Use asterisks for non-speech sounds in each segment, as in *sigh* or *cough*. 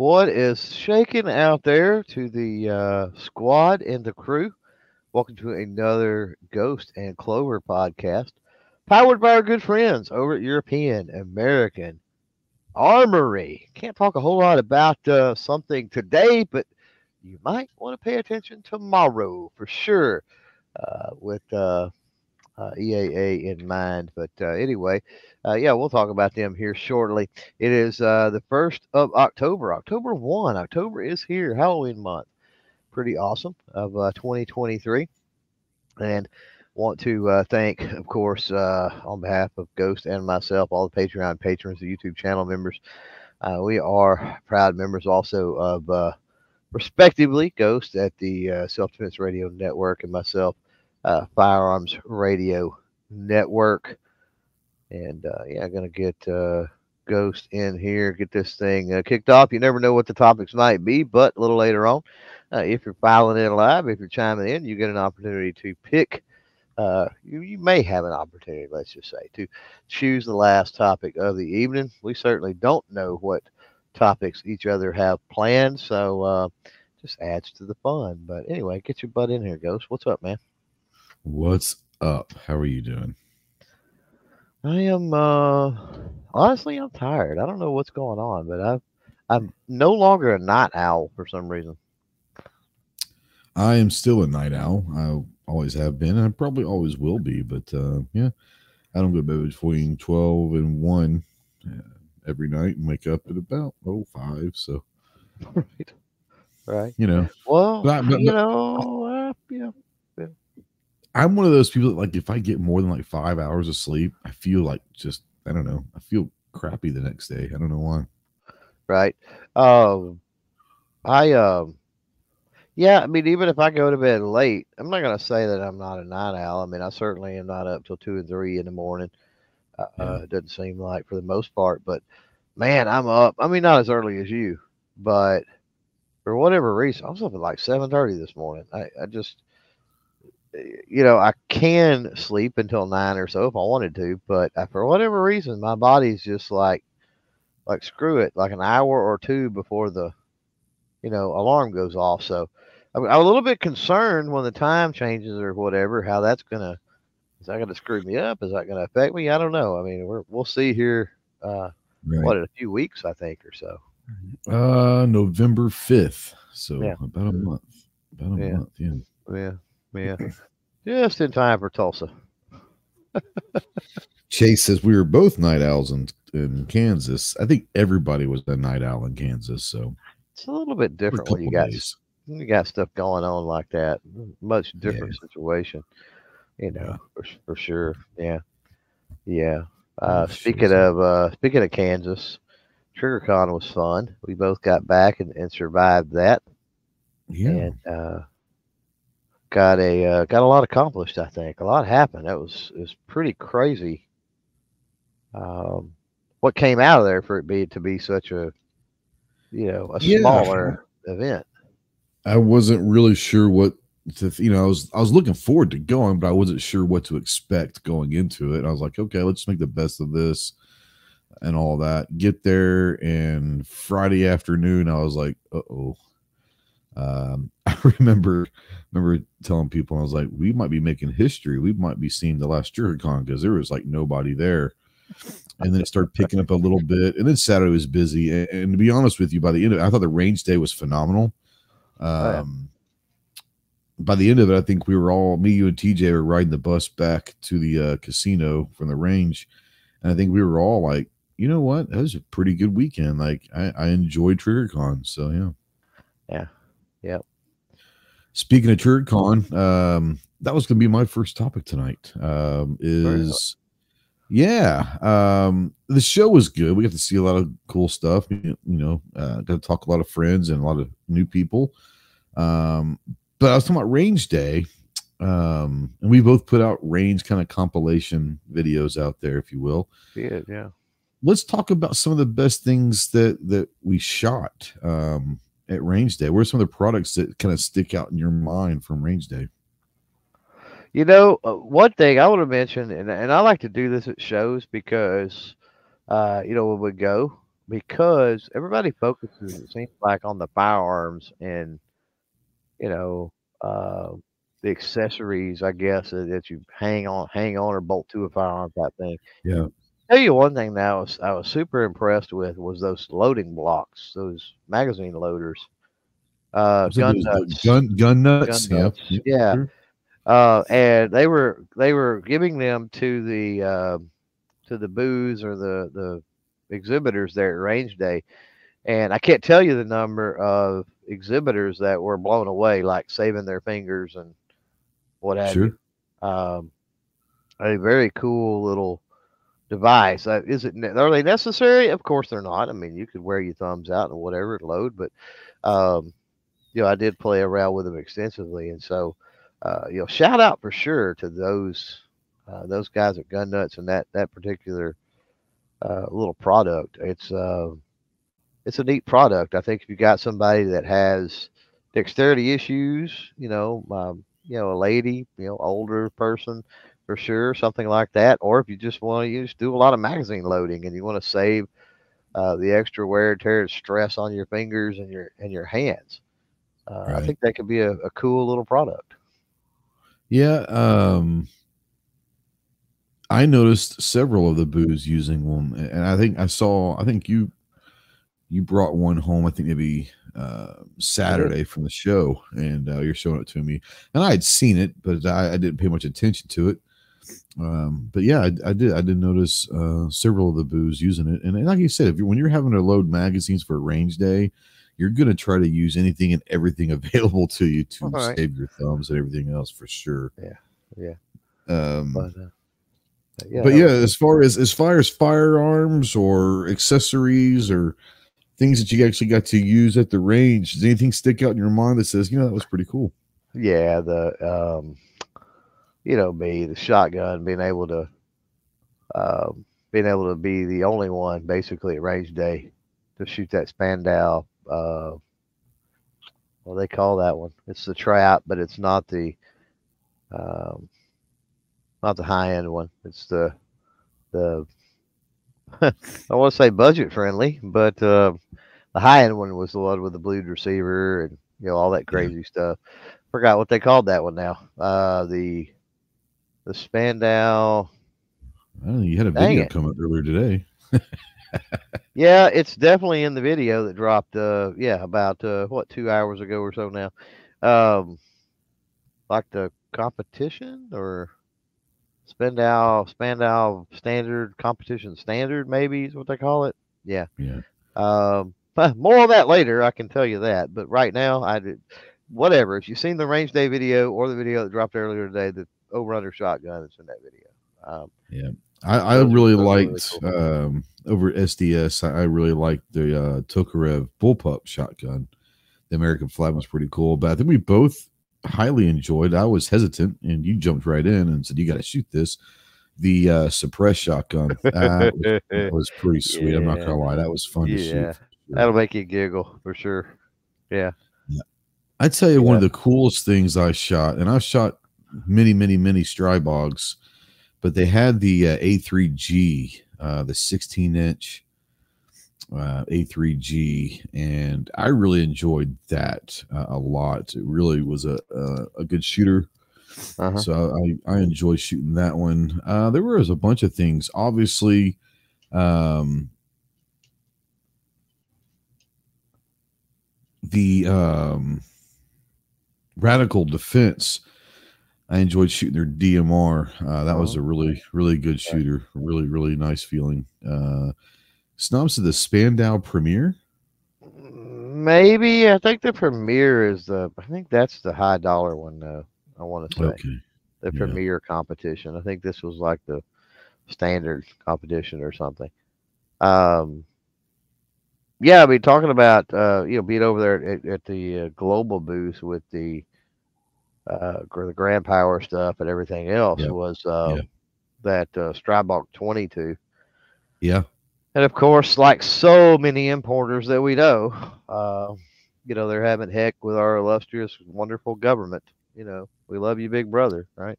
What is shaking out there to the uh, squad and the crew? Welcome to another Ghost and Clover podcast, powered by our good friends over at European American Armory. Can't talk a whole lot about uh, something today, but you might want to pay attention tomorrow for sure uh, with uh, uh EAA in mind. But uh, anyway, uh, yeah, we'll talk about them here shortly. It is the 1st of October, October 1. October is here, Halloween month. Pretty awesome of 2023. And want to uh, thank, of course, uh, on behalf of Ghost and myself, all the Patreon patrons, the YouTube channel members. Uh, we are proud members also of, uh, respectively, Ghost at the uh, Self Defense Radio Network and myself, uh, Firearms Radio Network. And yeah, going to get Ghost in here, get this thing kicked off. You never know what the topics might be, but a little later on, if you're filing in live, if you're chiming in, you get an opportunity to pick uh, you, you may have an opportunity, let's just say, to choose the last topic of the evening. We certainly don't know what topics each other have planned, so uh, just adds to the fun. But anyway, get your butt in here, Ghost. What's up, man? What's up? How are you doing? I am uh honestly I'm tired. I don't know what's going on, but I've I'm no longer a night owl for some reason. I am still a night owl. I always have been, and I probably always will be. But uh, yeah, I don't go to bed between twelve and one uh, every night, and wake up at about oh five. So *laughs* right, right. You know, well, but, but, you know, uh, yeah. I'm one of those people that like if I get more than like five hours of sleep, I feel like just I don't know, I feel crappy the next day. I don't know why. Right. Um, I um yeah, I mean, even if I go to bed late, I'm not going to say that I'm not a night owl. I mean, I certainly am not up till two and three in the morning. Uh, yeah. it doesn't seem like for the most part, but man, I'm up. I mean, not as early as you, but for whatever reason, I was up at like seven thirty this morning. I, I just, you know, I can sleep until nine or so if I wanted to, but I, for whatever reason, my body's just like, like screw it, like an hour or two before the, you know, alarm goes off. So I'm, I'm a little bit concerned when the time changes or whatever, how that's gonna is that gonna screw me up? Is that gonna affect me? I don't know. I mean, we're we'll see here. Uh, right. What in a few weeks, I think, or so. Uh, November fifth. So yeah. about a month. About a yeah. month. Yeah. Yeah. Yeah. Just in time for Tulsa. Chase says we were both night owls in, in Kansas. I think everybody was a night owl in Kansas. So it's a little bit different when you got days you got stuff going on like that. Much different yeah. situation, you know, yeah. for, for sure. Yeah, yeah. Uh, speaking sure. of uh, speaking of Kansas, TriggerCon was fun. We both got back and, and survived that. Yeah. And uh, got a uh, got a lot accomplished. I think a lot happened. That was it was pretty crazy. Um, what came out of there for it be to be such a you know a yeah. smaller event. I wasn't really sure what to, you know, I was I was looking forward to going, but I wasn't sure what to expect going into it. I was like, okay, let's make the best of this and all that. Get there and Friday afternoon, I was like, uh oh. Um, *laughs* I remember remember telling people I was like, we might be making history. We might be seeing the last TriggerCon because there was like nobody there. And then it started picking up a little bit. And then Saturday was busy. And, and to be honest with you, by the end of it, I thought the range day was phenomenal. Um, oh, yeah. By the end of it, I think we were all me, you, and TJ were riding the bus back to the uh, casino from the range, and I think we were all like, you know what, that was a pretty good weekend. Like I, I enjoyed TriggerCon, so yeah, yeah, yep. Speaking of TriggerCon, um, that was going to be my first topic tonight. Um, is yeah, um, the show was good. We got to see a lot of cool stuff. You know, uh, got to talk a lot of friends and a lot of new people. Um, but I was talking about Range Day, um, and we both put out range kind of compilation videos out there, if you will. Yeah, yeah. Let's talk about some of the best things that that we shot um, at Range Day. What are some of the products that kind of stick out in your mind from Range Day? You know, uh, one thing I want to mention, and, and I like to do this at shows because, uh, you know, when we go, because everybody focuses, it seems like, on the firearms and you know uh, the accessories, I guess, that that you hang on, hang on, or bolt to a firearm type thing. Yeah. Tell you one thing that I was I was super impressed with was those loading blocks, those magazine loaders. Uh, gun nuts. gun gun nuts. Gun yeah, nuts, yeah, yeah. sure. uh, and they were they were giving them to the uh, to the booths or the the exhibitors there at range day and i can't tell you the number of exhibitors that were blown away like saving their fingers and what have Sure. you um, a very cool little device uh, is it are they necessary of course they're not i mean you could wear your thumbs out and whatever and load but um, you know i did play around with them extensively and so uh, you know, shout out for sure to those uh, those guys at Gun Nuts and that that particular uh, little product. It's uh, it's a neat product. I think if you got somebody that has dexterity issues, you know, um, you know, a lady, you know, older person for sure, something like that, or if you just want to use do a lot of magazine loading and you want to save uh, the extra wear and tear and stress on your fingers and your and your hands. Uh, I think that could be a, a cool little product. Yeah, um I noticed several of the booths using one, and I think I saw. I think you you brought one home. I think maybe uh, Saturday from the show, and uh, you're showing it to me. And I had seen it, but I, I didn't pay much attention to it. Um, but yeah, I, I did. I did notice uh, several of the booths using it, and, and like you said, if you're, when you're having to load magazines for a range day, you're going to try to use anything and everything *laughs* available to you to right. save your thumbs and everything else for sure. Yeah, yeah. Um, But, uh, but yeah, but yeah, as far as as far as firearms or accessories or things that you actually got to use at the range, does anything stick out in your mind that says, you know, that was pretty cool? yeah, the um, you know, me the shotgun being able to, um, being able to be the only one basically at range day to shoot that Spandau. Uh, what they call that one? It's the trap, but it's not the, um, not the high end one. It's the the *laughs* I want to say budget friendly, but uh, the high end one was the one with the blued receiver and you know all that crazy stuff. Forgot what they called that one now. Uh, the the Spandau. I don't know, you had a Dang video it. come up earlier today. *laughs* Yeah, it's definitely in the video that dropped. Uh, yeah, about uh, what two hours ago or so now. Um, like the competition or Spandau Spandau standard competition standard maybe is what they call it. Yeah. Yeah. Um, *laughs* more on that later. I can tell you that. But right now, I did whatever. If you've seen the range day video or the video that dropped earlier today, the over/under shotgun that's in that video. Um, I, I really are really liked cool. um, over SDS. I, I really liked the uh, Tokarev bullpup shotgun. The American flag was pretty cool, but I think we both highly enjoyed. I was hesitant, and you jumped right in and said, "You got to shoot this." The uh, suppress shotgun that *laughs* was, that was pretty sweet. I'm not Yeah. gonna lie, that was fun to Yeah. shoot. that'll make you giggle for sure. Yeah. I tell you, one of the coolest things I shot, and I've shot many, many, many Stribogs, but they had the uh, A3G, uh, the 16 inch uh, A3G, and I really enjoyed that uh, a lot. It really was a a, a good shooter, Uh-huh. so I I enjoy shooting that one. Uh, there was a bunch of things, obviously. Um, the um, radical defense i enjoyed shooting their dmr uh, that was a really really good shooter really really nice feeling uh snubs to the spandau premiere Maybe I think the premiere is the. I think that's the high dollar one though. I want to say okay the yeah. premiere competition. I think this was like the standard competition or something. Um. Yeah, I mean, talking about uh, you know being over there at, at the uh, global booth with the uh, the Grand Power stuff and everything else Yeah. was uh, Yeah. that uh, Stribog 22. yeah And of course, like so many importers that we know, uh, you know, they're having heck with our illustrious, wonderful government. You know, we love you, big brother, right?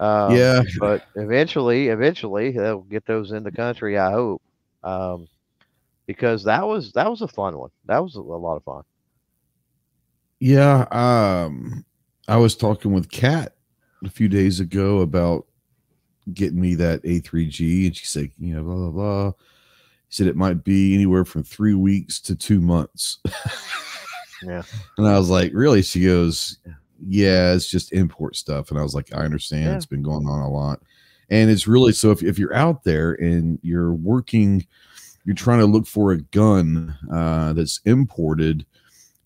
Um, yeah But eventually, eventually, they'll get those in the country. I hope, um, because that was that was a fun one. That was a, a lot of fun. Yeah, um, I was talking with Kat a few days ago about getting me that A3G, and she said, you know, blah blah blah. He said it might be anywhere from three weeks to two months. *laughs* Yeah. And I was like, really? She goes, yeah, it's just import stuff. And I was like, I understand. Yeah. It's been going on a lot. And it's really so if, if you're out there and you're working, you're trying to look for a gun uh, that's imported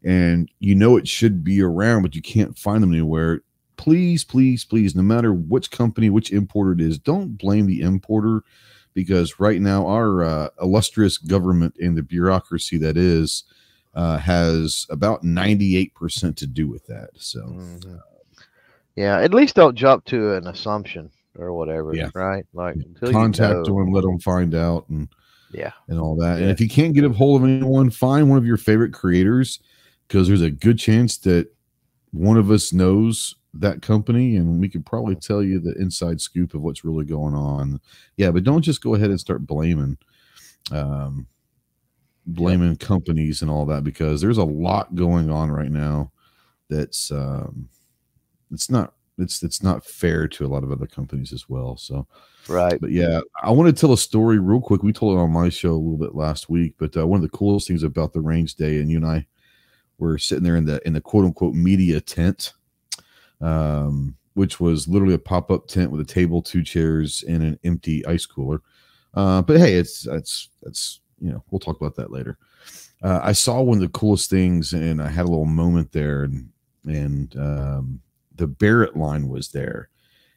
and you know it should be around, but you can't find them anywhere. Please, please, please, no matter which company, which importer it is, don't blame the importer because right now our uh, illustrious government and the bureaucracy that is uh, has about 98% to do with that. So, Mhm. Yeah, at least don't jump to an assumption or whatever. Yeah. Right? Like until contact you know. them, let them find out, and Yeah. and all that. And if you can't get a hold of anyone, find one of your favorite creators because there's a good chance that one of us knows that company and we could probably tell you the inside scoop of what's really going on. Yeah, but don't just go ahead and start blaming um blaming companies and all that because there's a lot going on right now that's um it's not it's it's not fair to a lot of other companies as well. So Right. but yeah, I want to tell a story real quick. We told it on my show a little bit last week, but uh, one of the coolest things about the range day, and you and I were sitting there in the in the quote unquote media tent, um, which was literally a pop up tent with a table, two chairs, and an empty ice cooler. Uh, but hey, it's that's that's you know we'll talk about that later. Uh, I saw one of the coolest things, and I had a little moment there, and and um, the Barrett line was there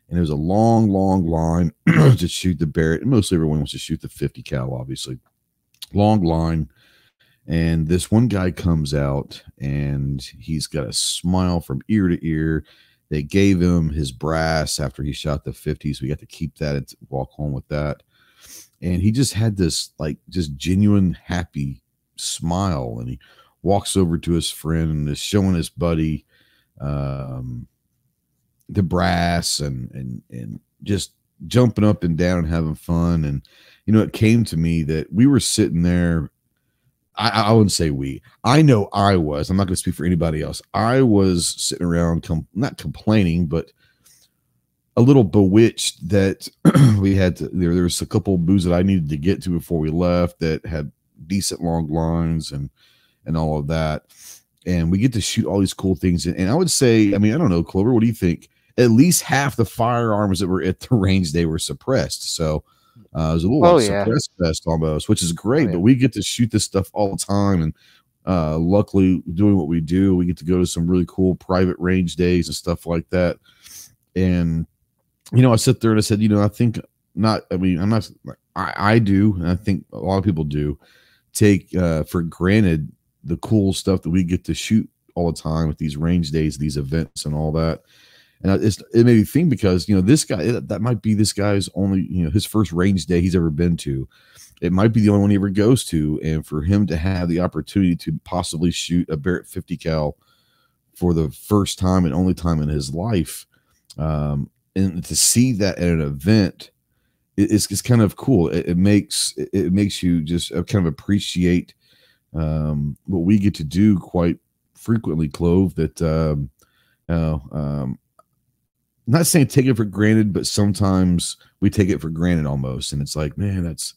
and it was a long, long line *clears throat* to shoot the Barrett. And mostly everyone wants to shoot the 50 cal, obviously. Long line. And this one guy comes out and he's got a smile from ear to ear. They gave him his brass after he shot the 50s. We got to keep that and walk home with that. And he just had this like just genuine happy smile. And he walks over to his friend and is showing his buddy um the brass and and and just jumping up and down and having fun and you know it came to me that we were sitting there i i wouldn't say we. I know i was i'm not going to speak for anybody else. I was sitting around com- not complaining but a little bewitched that *clears throat* we had to there, there was a couple booths that i needed to get to before we left that had decent long lines and and all of that. And we get to shoot all these cool things. And, and i would say i mean i don't know clover what do you think? At least half the firearms that were at the *laughs* range they were suppressed. So uh, it was a little Oh, like yeah. suppressed fest almost, which is great. yeah. But we get to shoot this stuff all the time, and uh, luckily, doing what we do, we get to go to some really cool private range days and stuff like that. And you know, I sit there and I said, you know, I think not. I mean, I'm not. I, I do, and I think a lot of people do take uh, for granted the cool stuff that we get to shoot all the time with these range days, these events, and all that. And it's, it made me think because you know this guy that might be this guy's only you know his first range day he's ever been to. It might be the only one he ever goes to, and for him to have the opportunity to possibly shoot a Barrett 50 cal for the first time and only time in his life, um, and to see that at an event, it, it's, it's kind of cool. It, it makes it, it makes you just uh, kind of appreciate um, what we get to do quite frequently, Clove. That um, uh, um, not saying take it for granted, but sometimes we take it for granted almost, and it's like, man, that's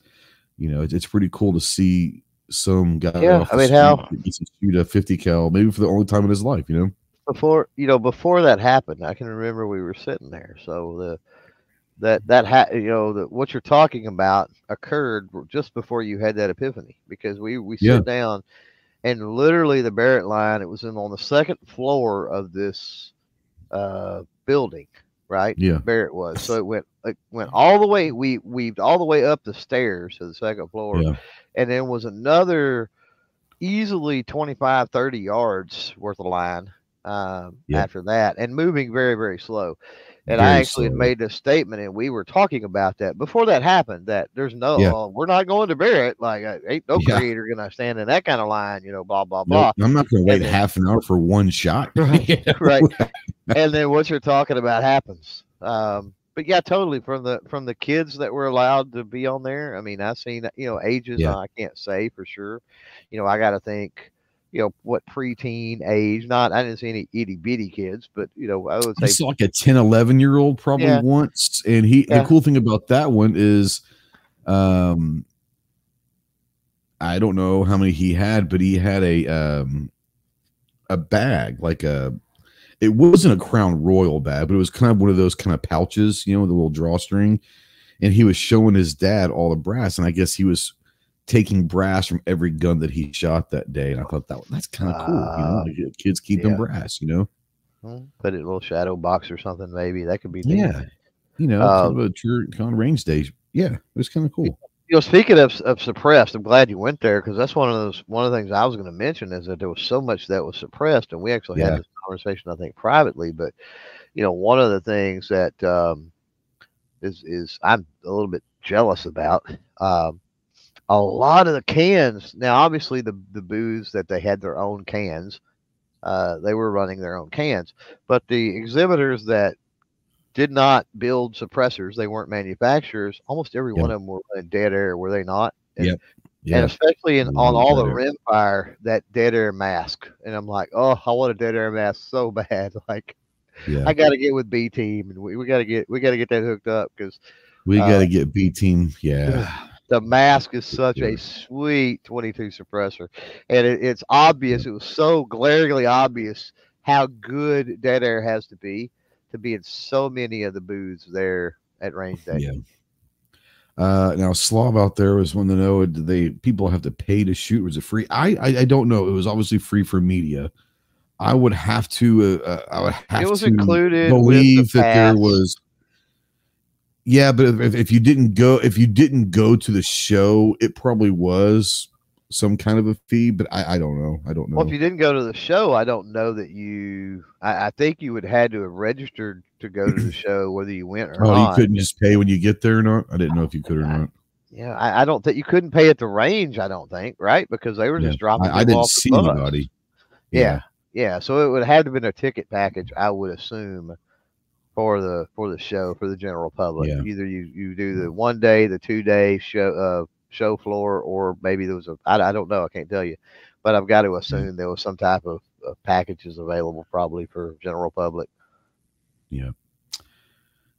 you know, it's, it's pretty cool to see some guy. Yeah, off I mean, how- to shoot a fifty cal, maybe for the only time in his life, you know. before you know before that happened i can remember we were sitting there so the that that ha- you know the, what you're talking about occurred just before you had that epiphany because we we sit down and literally the barrett line it was in on the second floor of this uh building right Yeah. barrett was so it went it went all the way we weaved all the way up the stairs to the second floor Yeah. and then was another easily 25 30 yards worth of line um, Yeah. after that and moving very very slow and i actually had slow. made a statement and we were talking about that before that happened that there's no Yeah. uh, we're not going to bear it. like uh, ain't no Yeah. creator gonna stand in that kind of line you know blah blah Nope, blah I'm not going to wait And half an hour for one shot. *laughs* Right, *laughs* You right. *laughs* and then what you're talking about happens um, but yeah, totally. From the from the kids that were allowed to be on there, I mean, I've seen you know ages. Yeah. I can't say for sure. You know, I got to think. You know what preteen age? Not I didn't see any itty bitty kids, but you know I would say saw like a 10, 11 year old probably Yeah. once. And he, Yeah. the cool thing about that one is, um, I don't know how many he had, but he had a, um, a bag, like a, it wasn't a Crown Royal bag, but it was kind of one of those kind of pouches, you know, with a little drawstring. And he was showing his dad all the brass. And I guess he was taking brass from every gun that he shot that day. And I thought that that's kind of cool. You know, Ah, kids keeping yeah. brass, you know? put it in a little shadow box or something. Maybe that could be. neat. Yeah. You know, Um, kind of a con range day. Yeah, it was kind of cool. You know, speaking of, of suppressed, I'm glad you went there because that's one of those one of the things I was going to mention is that there was so much that was suppressed, and we actually Yeah. had this conversation I think privately. But you know, one of the things that um, is is I'm a little bit jealous about. Um, a lot of the cans now, obviously the the booths that they had their own cans, uh, they were running their own cans, but the exhibitors that did not build suppressors, they weren't manufacturers. Almost every Yeah. one of them were running dead air, were they not? And, Yep. and especially in on all the dead air. rimfire, that dead air mask. And I'm like, oh, I want a dead air mask so *laughs* bad. Like yeah. I got to get with B team, and we, we got to get we got to get that hooked up because we uh, got to get B team. Yeah, *sighs* *sighs* the mask is such a sweet 22 suppressor, and it, it's obvious. It was so glaringly obvious how good dead air has to be to be in so many of the booths there at range day. yeah. Uh, now Slav out there was one to know: did they people have to pay to shoot? Was it free? I I, I don't know. It was obviously free for media. I would have to. Uh, uh, I would have It was to included. believe with the that there was. Yeah, but if, if you didn't go, if you didn't go to the show, it probably was some kind of a fee. But I, I don't know. I don't know. Well, if you didn't go to the show, I don't know that you. I, I think you would had to have registered to go to the *clears throat* show, whether you went or oh, not. oh, not. you couldn't just pay when you get there or not? I didn't know if you could or not. Yeah, I, I don't think you couldn't pay at the range. I don't think right because they were Yeah, just dropping. I, I didn't see anybody. Yeah, yeah. So it would have to been a ticket package, I would assume, for the for the show for the general public. Yeah. Either you you do the one day, the two day show uh, show floor, or maybe there was a I, I don't know. I can't tell you, but I've got to assume there was some type of, of packages available probably for general public. Yep.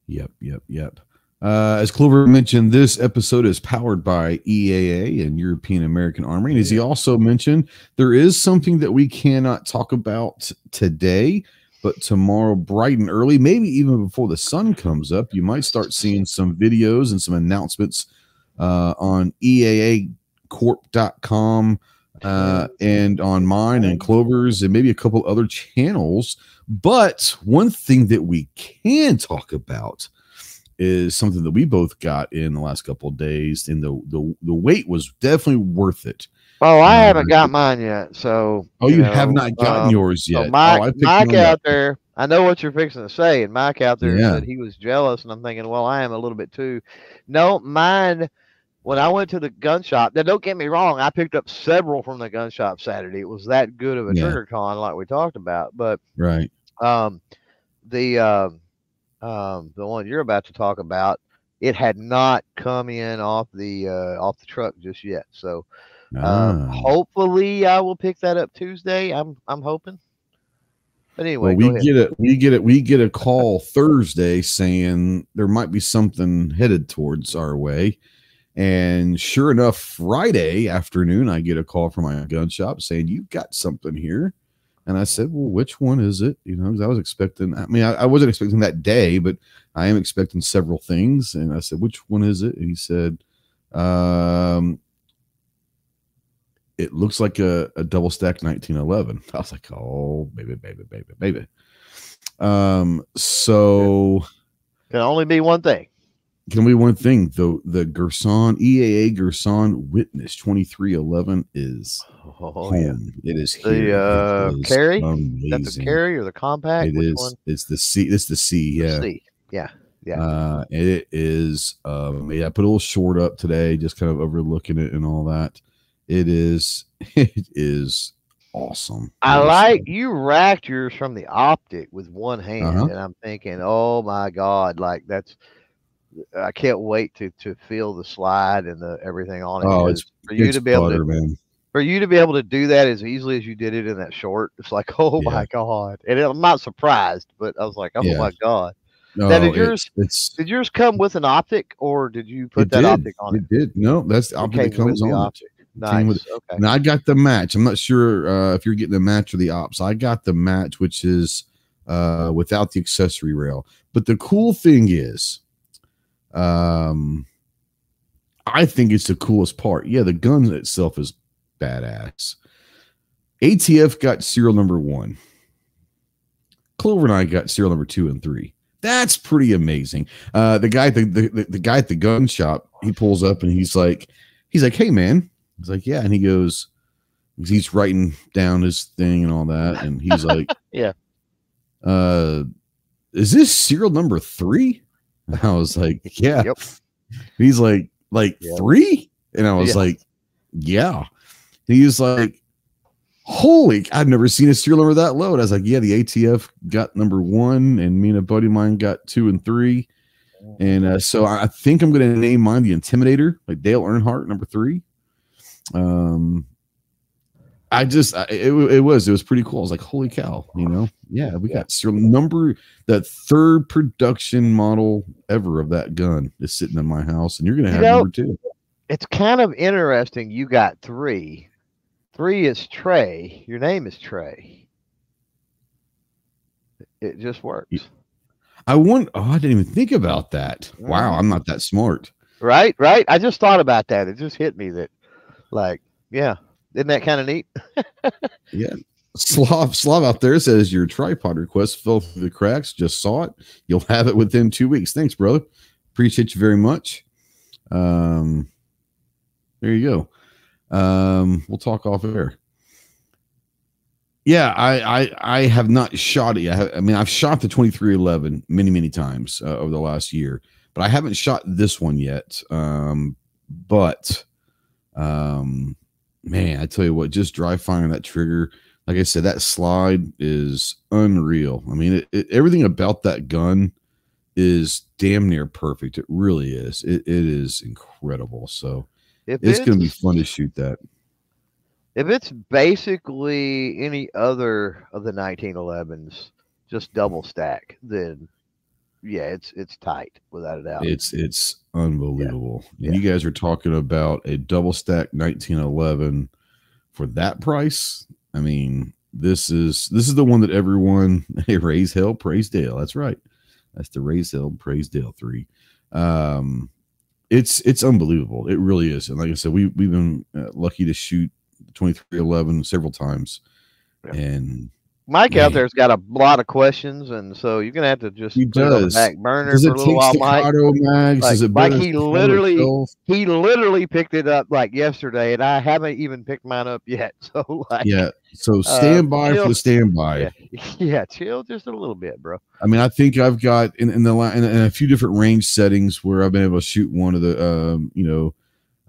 Yep. Yep. Yep. Uh, as Clover mentioned, this episode is powered by EAA and European American Armory. And as he also mentioned, there is something that we cannot talk about today, but tomorrow, bright and early, maybe even before the sun comes up, you might start seeing some videos and some announcements uh, on EAAcorp.com uh, and on mine and Clover's and maybe a couple other channels. But one thing that we can talk about is something that we both got in the last couple of days, and the the, the wait was definitely worth it. Oh, I Um, haven't got mine yet. So Oh, you, have know, not gotten um, yours So yet. Mike, oh, Mike out there, I know what you're fixing to say, and Mike out there Yeah. said he was jealous, and I'm thinking, well, I am a little bit too. No, mine. When I went to the gun shop, now don't get me wrong, I picked up several from the gun shop Saturday. It was that good of a Yeah. trigger con, like we talked about. But Right. um, the um, um, the one you're about to talk about, it had not come in off the uh, off the truck just yet. So um, Ah. hopefully, I will pick that up Tuesday. I'm I'm hoping. But anyway, well, we get it. we get it we get a call Thursday saying there might be something headed towards our way, and sure enough, Friday afternoon I get a call from my gun shop saying you've got something here, and I said, well, which one is it? You know, 'cause I was expecting. I mean, I, I wasn't expecting that day, but I am expecting several things, and I said, which one is it? And he said, um. It looks like a, a double stack 1911. *laughs* I was like, oh, baby, baby, baby, baby. Um, so Can only be one thing. can be one thing though? The Girsan EAA Girsan Witness 2311 is Oh home. It is The, here. It uh, is carry? That's the carry or the compact? It Which is. one? It's the C. It's the C. The Yeah. C. Yeah. yeah. Uh, it is. Um, yeah, I put a little short up today, just kind of overlooking it and all that. It is. *laughs* It is awesome. I Really like you racked yours from the optic with one hand, Uh-huh. and I'm thinking, oh my god, like that's. I can't wait to to feel the slide and the everything on it. Oh, it's for you It's to be able to man. for you to be able to do that as easily as you did it in that short. It's like, *laughs* oh Yeah. my god, and I'm not surprised, but I was like, oh Yeah. my god. No, Now, did it- yours- Did yours come with an optic, or did you put that did. optic on it? It did. No, that's the optic that comes on. it. optic. Nice. with okay. Now I got the match. I'm not sure uh, if you're getting the match or the ops. I got the match, which is uh, without the accessory rail. But the cool thing is, um, I think it's the coolest part. Yeah, the gun itself is badass. ATF got serial number one. Clover and I got serial number two and three. That's pretty amazing. Uh, the guy, the, the the guy at the gun shop, he pulls up and he's like, he's like, "Hey man," he's like, "Yeah," and he goes, he's writing down his thing and all that, and he's *laughs* like, Yeah. uh, is this serial number three? And I was like, "Yeah." Yep. He's like, "Like Yeah. three? And I was Yeah. like, "Yeah." He was like, holy i've never seen a serial number that low and i was like yeah the atf got number one and me and a buddy of mine got two and three and uh, so i I think i'm going to name mine the intimidator like dale earnhardt number three um i just I, it, it was it was pretty cool i was like holy cow you know yeah we Yeah. got serial number the third production model ever of that gun is sitting in my house and you're going to You have know- number two it's kind of interesting. You got three. Three is Trey. Your name is Trey. It just works. i want oh i didn't even think about that wow Mhm. i'm not that smart Right? Right? I just thought about that. It just hit me that, like, yeah. Isn't that kind of neat? *laughs* Yeah. Slav Slav out there says your tripod request fell through the cracks. Just saw it. You'll have it within two weeks. Thanks, brother. Appreciate you very much. Um, there you go. Um, we'll talk off air. Yeah, I I I have not shot it. yet. I mean, I've shot the twenty three eleven many many times uh, over the last year, but I haven't shot this one yet. Um, but um, man, I tell you what, just dry firing that trigger, like I said, that slide is unreal. I mean, it, it, everything about that gun is damn near perfect. It really is. It, it is incredible. So If it's going to be fun to shoot that. If it's basically any other of the 1911s, just double stack, then yeah, it's it's tight without a doubt. It's it's unbelievable. Yeah. And you guys are talking about a double stack 1911 for that price. I mean, this is this is the one that everyone *laughs* hey raise hell praise Dale. That's right. That's the raise hell praise Dale three. Um, it's it's unbelievable. It really is. And like I said, we we've been uh, lucky to shoot 2311 several times, Yeah. and Mike out there's got a lot of questions, and so you're gonna have to just He put it on the does. back burner for a little while, Mike. mags? Like- Is it like he literally- itself? He literally picked it up like yesterday, and I haven't even picked mine up yet. *laughs* So like, yeah. So stand by for the standby. yeah, *laughs* yeah, chill just a little bit, bro. I mean, I think I've got in, in the la- in, in a few different range settings where I've been able to shoot one of the um, you know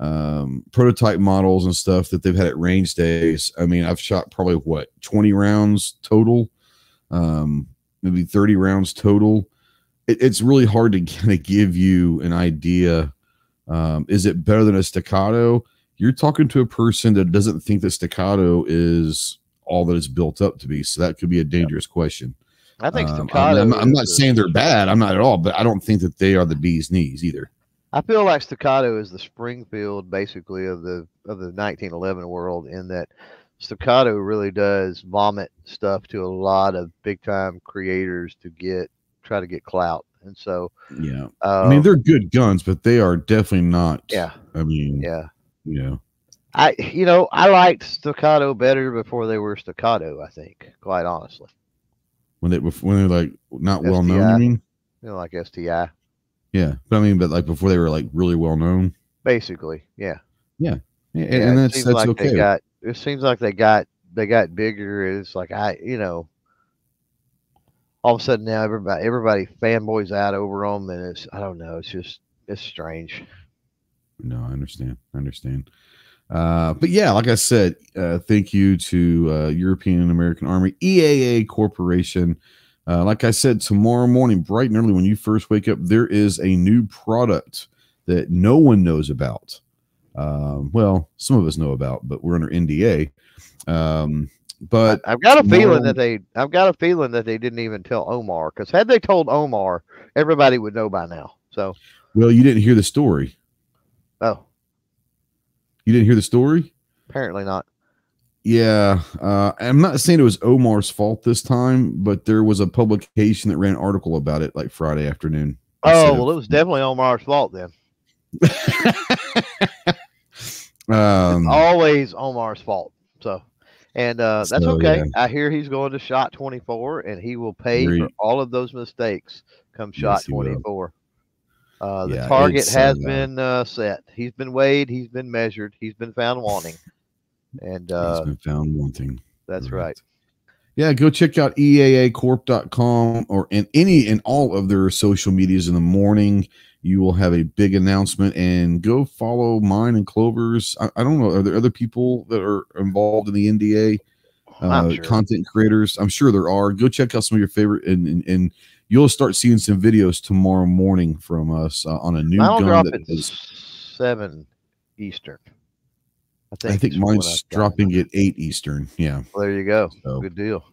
um, prototype models and stuff that they've had at range days. I mean, I've shot probably what twenty rounds total, um, maybe thirty rounds total. It, it's really hard to *laughs* kind of give you an idea. Um, is it better than a staccato? You're talking to a person that doesn't think that staccato is all that it's built up to be. So that could be a dangerous question. I think Um, staccato. I'm, I'm not saying they're bad. I'm not at all, but I don't think that they are the bee's knees either. I feel like staccato is the Springfield basically of the of the 1911 world in that staccato really does vomit stuff to a lot of big time creators to get try to get clout, and so Yeah, um, I mean they're good guns, but they are definitely not. yeah I mean, yeah. you know, I you know I liked staccato better before they were staccato. I think quite honestly, when they when they're like not well known. STI. I mean, you know like STI yeah, but I mean, but like before they were like really well known. basically, yeah. Yeah, and, Yeah, and that's that's like okay. They got it seems like they got they got bigger. It's like I you know all of a sudden now everybody everybody fanboys out over them, and it's I don't know. It's just it's strange. No, I understand. I understand. Uh, but yeah, like I said, uh, thank you to uh, European American Army EAA Corporation. Uh, like I said, tomorrow morning, bright and early, when you first wake up, there is a new product that no one knows about. Um, well, some of us know about, but we're under NDA. Um, but I've got a tomorrow- feeling that they I've got a feeling that they didn't even tell Omar because had they told Omar, everybody would know by now. So well, you didn't hear the story. oh, You didn't hear the story. apparently not. Yeah, uh, I'm not saying it was Omar's fault this time, but there was a publication that ran an article about it like Friday afternoon. Oh well, it was definitely Omar's fault then. *laughs* um, Always Omar's fault. So, and uh, that's So, okay. yeah. I hear he's going to shot 24, and he will pay for all of those mistakes come shot will. 24. Uh, the Yeah, target has uh, been uh, set. He's been weighed. He's been measured. He's been found wanting. And uh, been found wanting. that's correct. right. Yeah, go check out eaacorp.com or in any and all of their social medias in the morning. You will have a big announcement and go follow mine and Clover's. I, I don't know. Are there other people that are involved in the NDA? Uh, sure. content creators. I'm sure there are. Go check out some of your favorite, and and, and you'll start seeing some videos tomorrow morning from us uh, on a new will gun drop that at seven Eastern. I I think mine's dropping at eight Eastern. Yeah. Well, there you go. So, Good deal.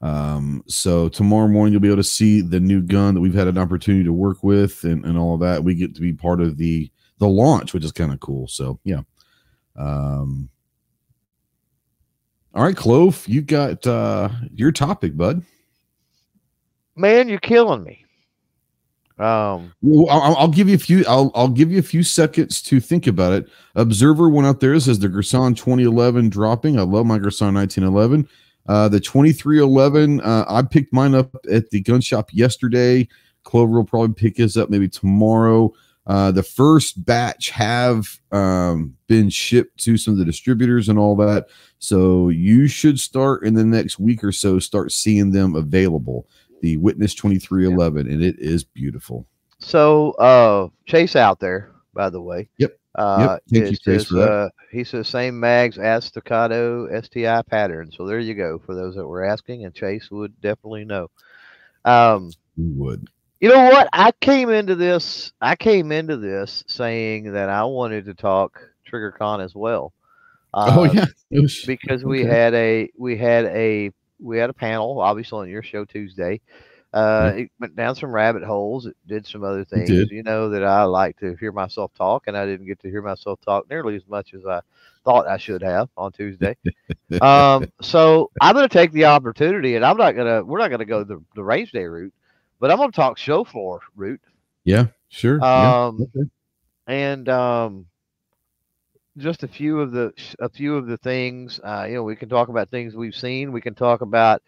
um, so tomorrow morning you'll be able to see the new gun that we've had an opportunity to work with, and and all of that. We get to be part of the the launch, which is kind of cool. So yeah. Um. All right, Clove, you got uh your topic, bud. Man, you're killing me. Um, Well, I'll, I'll give you a few. I'll I'll give you a few seconds to think about it. Observer went out there says the Girsan 2011 dropping. I love my Girsan 1911. Uh, the 2311. Uh, I picked mine up at the gun shop yesterday. Clover will probably pick his up maybe tomorrow. Uh, the first batch have um, been shipped to some of the distributors and all that. So you should start in the next week or so start seeing them available. The Witness 2311, and it is beautiful. so uh, Chase out there, by the way. Yep. Uh, Thank you, Chase, for that. Uh, he says same mags as Staccato STI pattern. So there you go for those that were asking, and Chase would definitely know. Um, You would. You know what? I came into this. I came into this saying that I wanted to talk TriggerCon as well. Uh, oh Uh, yeah, was- *laughs* because we Okay. had a we had a we had a panel obviously on your show Tuesday. Uh, It went down some rabbit holes. It did some other things. You know that I like to hear myself talk, and I didn't get to hear myself talk nearly as much as I thought I should have on Tuesday. *laughs* um, so I'm going to take the opportunity, and I'm not going to. We're not going to go the the range day route, but I'm going to talk show floor route. yeah, sure. yeah, Um, okay. and um, just a few of the a few of the things. Uh, you know, we can talk about things we've seen. We can talk about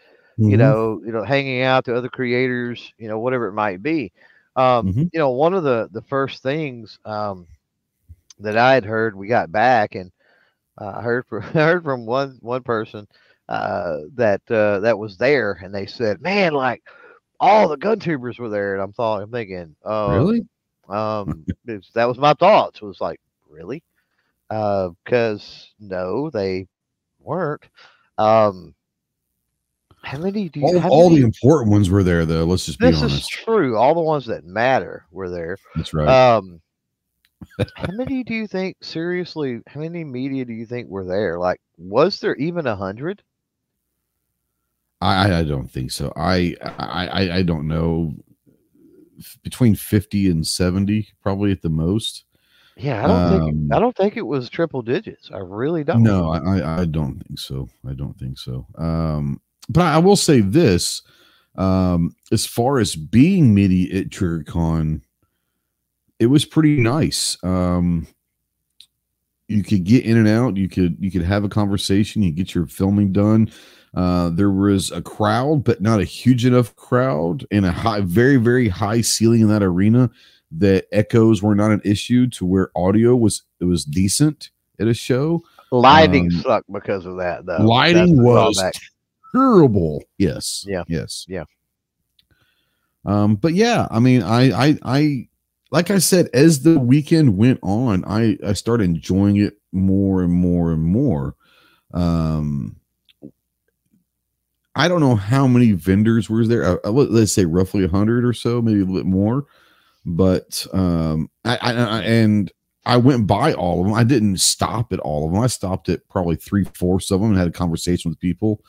you Mhm. know you know hanging out to other creators. You know, whatever it might be. Um, Mhm. You know, one of the the first things um, that I had heard, we got back, and uh, I heard from *laughs* I heard from one one person uh, that uh, that was there, and they said, "Man, like." All the gun tubers were there, and I'm thought I'm thinking, uh, really? um, it's, that was my thoughts. Was like, really? Because no, they weren't. Um, how many do you? All, all the important ones were there, though. Let's just be this is true. All the ones that matter were there. That's right. Um, *laughs* how many do you think? Seriously, how many media do you think were there? Like, was there even a hundred? I, I don't think so. I, I, I, I don't know. Between fifty and seventy, probably at the most. Yeah, I don't think. Um, I don't think it was triple digits. I really don't. No, I, I, I don't think so. I don't think so. Um, but I will say this: um, as far as being media at TriggerCon, it was pretty nice. Um, you could get in and out. You could you could have a conversation. You get your filming done. Uh, there was a crowd, but not a huge enough crowd, and a high, very very high ceiling in that arena that echoes were not an issue to where audio was it was decent at a show. Lighting Um, sucked because of that, though. lighting the was terrible. Yes. Yeah. Yes. Yeah. Um, but yeah, I mean, I, I, I, like I said, as the weekend went on, I I started enjoying it more and more and more. Um, I don't know how many vendors were there. Uh, uh, let's say roughly a hundred or so, maybe a little bit more. But um, I, I, I and I went by all of them. I didn't stop at all of them. I stopped at probably three fourths of them and had a conversation with people.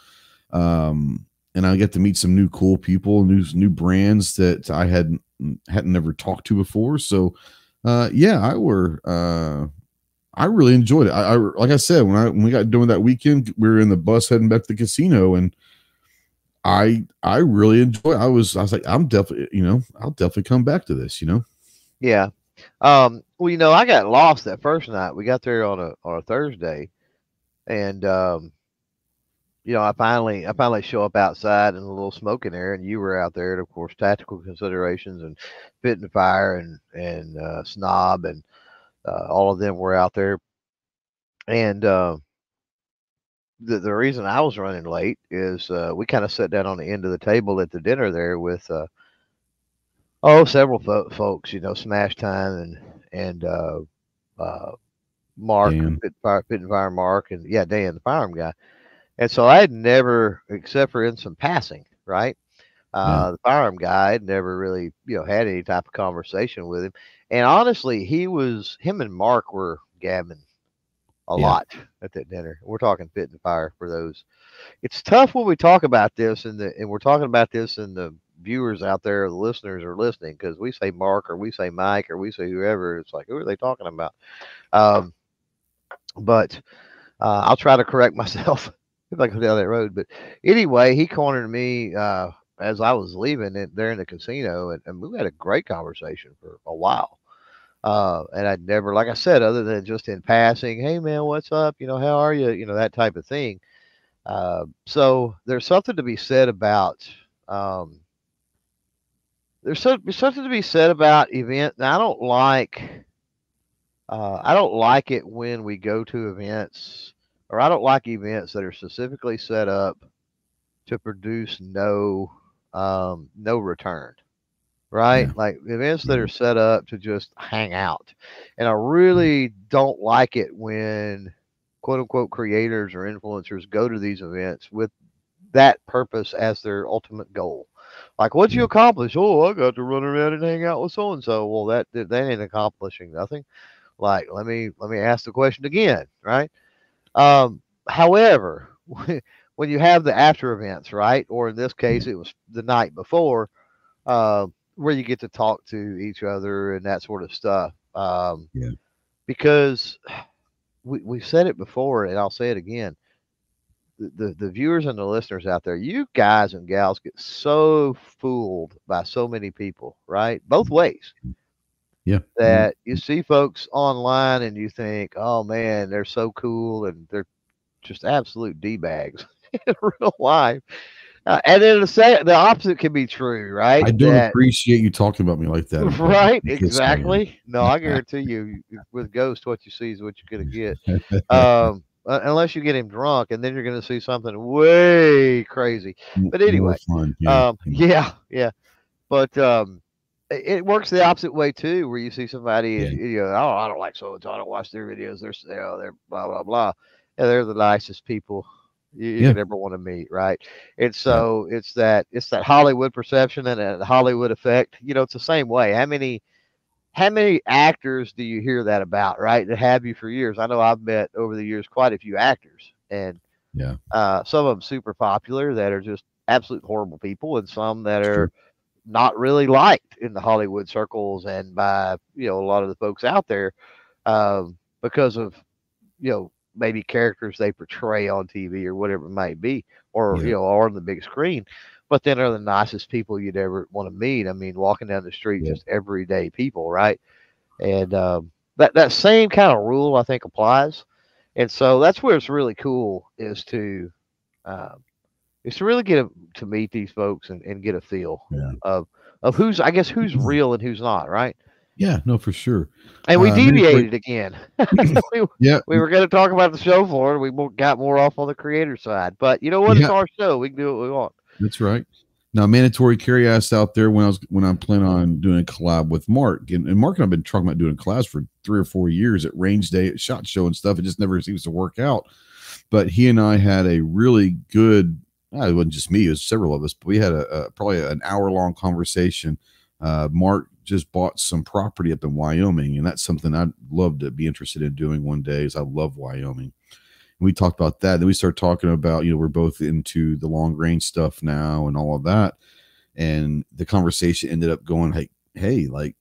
Um, and I get to meet some new cool people, new new brands that I hadn't hadn't never talked to before. So, uh, yeah, I were uh, I really enjoyed it. I, I, like I said when I when we got doing that weekend, we were in the bus heading back to the casino, and I I really enjoy. I was I was like I'm definitely you know I'll definitely come back to this. You know. Yeah. Um. Well, you know, I got lost that first night. We got there on a on a Thursday, and um, you know, I finally I finally show up outside in a little smoking area, and you were out there, and of course, tactical considerations and fit and fire and and uh, snob and uh, all of them were out there, and uh, the the reason I was running late is uh, we kind of sat down on the end of the table at the dinner there with uh, oh several fo- folks, you know, Smash Time and and uh, uh, Mark, Pit, fire, Fit and Fire Mark, and yeah, Dan, the firearm guy and so I had never, except for in some passing, right? Uh, yeah. The firearm guy had never really, you know, had any type of conversation with him. And honestly, he was, him and Mark were gabbing a yeah. lot at that dinner. We're talking fit and fire for those. It's tough when we talk about this, and the and we're talking about this, and the viewers out there, the listeners are listening because we say Mark or we say Mike or we say whoever. It's like who are they talking about? Um, but uh, I'll try to correct *laughs* myself if I go down that road. But anyway, he cornered me uh, as I was leaving it there in the casino, and, and we had a great conversation for a while. Uh, and I'd never, like I said, other than just in passing, hey man, what's up? You know, how are you? You know, that type of thing. Uh, so there's something to be said about. Um, there's, so, something to be said about event. I don't like. Uh, I don't like it when we go to events or I don't like events that are specifically set up to produce no um, no return. Right? Yeah. Like events that are mm-hmm. set up to just hang out. And I really don't like it when quote unquote creators or influencers go to these events with that purpose as their ultimate goal. Like, what'd you accomplish? Oh, I got to run around and hang out with so and so. Well, that that ain't accomplishing nothing. Like, let me let me ask the question again, right? Um, however, *laughs* when you have the after events, right, or in this case, it was the night before, uh, where you get to talk to each other and that sort of stuff. Um, yeah. Because *sighs* we, we've said it before, and I'll say it again. The, the, the viewers and the listeners out there, you guys and gals get so fooled by so many people, right? Both ways. Yeah. That you see folks online and you think, oh man, they're so cool and they're just absolute d bags *laughs* in real life. Uh, and then the say the opposite can be true, right? I don't that, appreciate you talking about me like that. *laughs* Right? Exactly. No, I *laughs* guarantee you, with Ghost, what you see is what you're gonna get. *laughs* Um, unless you get him drunk, and then you're gonna see something way crazy. But anyway, yeah. Um, yeah, yeah. But um, it works the opposite way too, where you see somebody, yeah. you know, oh, I don't like so and so, I don't watch their videos. They're, you know, they're blah blah blah. And they're the nicest people you, you yeah. could ever want to meet, right? And so yeah. it's that it's that Hollywood perception and that Hollywood effect. You know, it's the same way. How many how many actors do you hear that about, right? That have you for years. I know I've met over the years quite a few actors, and yeah, uh, some of them super popular that are just absolute horrible people, and some that are. True not really liked in the Hollywood circles and by you know a lot of the folks out there um, because of you know maybe characters they portray on TV or whatever it might be, or yeah. you know, or on the big screen. But then are the nicest people you'd ever want to meet. I mean, walking down the street, yeah. just everyday people, right? And um, that that same kind of rule I think applies. And so that's where it's really cool is to um, is to really get a, to meet these folks and, and get a feel yeah. of of who's I guess who's mm-hmm. real and who's not, right? Yeah, no, for sure. And we uh, deviated again. *laughs* we, *laughs* yeah, we were going to talk about the show floor, and we got more off on the creator side. But you know what? Yeah. It's our show. We can do what we want. That's right. Now, mandatory carry asked out there when I was when I'm planning on doing a collab with Mark, and, and Mark and I've been talking about doing collabs for three or four years at range day, at shot show and stuff. It just never seems to work out. But he and I had a really good. It wasn't just me; it was several of us. But we had a, a probably an hour long conversation. Uh, Mark just bought some property up in Wyoming, and that's something I'd love to be interested in doing one day. Is I love Wyoming And we talked about that. Then we started talking about, you know, we're both into the long range stuff now and all of that. And the conversation ended up going, hey, hey, like,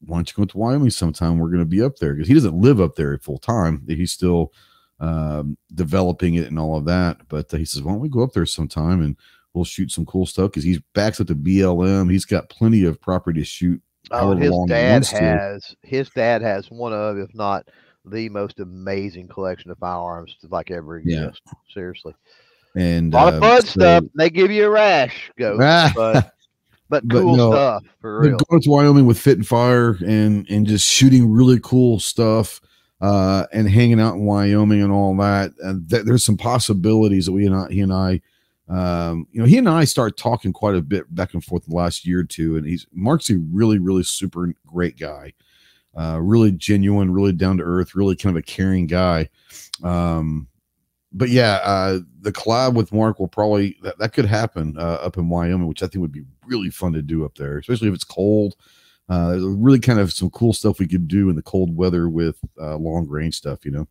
why don't you go to Wyoming sometime? We're going to be up there because he doesn't live up there full time. He's still um, developing it and all of that. But uh, he says, why don't we go up there sometime and we'll shoot some cool stuff because he's backs up to BLM. He's got plenty of property to shoot. Oh, his dad has his dad has one of, if not the most amazing collection of firearms to like ever exist. Yeah. Seriously. And a lot uh, of fun so, stuff. They give you a rash, *laughs* go, but but cool but no, stuff for real. Going to Wyoming with Fit and Fire and and just shooting really cool stuff uh, and hanging out in Wyoming and all that. And th- there's some possibilities that we and I, he and I, um, you know, he and I start talking quite a bit back and forth the last year or two. And he's Mark's a really, really super great guy uh, really genuine, really down to earth, really kind of a caring guy. Um, but yeah, uh, the collab with Mark will probably that, that could happen uh, up in Wyoming, which I think would be really fun to do up there, especially if it's cold. Uh, there's really kind of some cool stuff we could do in the cold weather with uh, long range stuff, you know.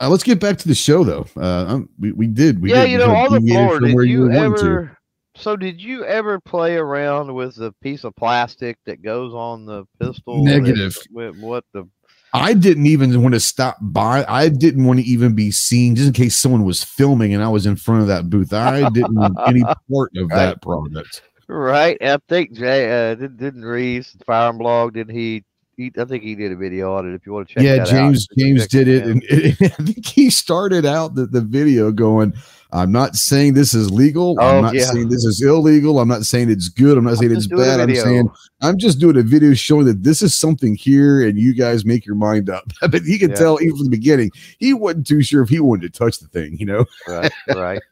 Uh, let's get back to the show though. Uh, we, we did. We yeah, did, you know, all the floor. Did you, you ever? So, did you ever play around with a piece of plastic that goes on the pistol? Negative. With what the? I didn't even want to stop by. I didn't want to even be seen, just in case someone was filming and I was in front of that booth. I didn't want any *laughs* part of right. that product. Right. I think Jay uh, didn't, didn't Reeves Firearm Blog Didn't he he, I think he did a video on it. If you want to check, yeah, James out, James did it, and *laughs* I think he started out the, the video going, "I'm not saying this is legal. Oh, I'm not yeah. saying this is illegal. I'm not saying it's good. I'm not saying I'm it's bad. I'm saying I'm just doing a video showing that this is something here, and you guys make your mind up." *laughs* but he could yeah. tell even from the beginning he wasn't too sure if he wanted to touch the thing, you know. right, right.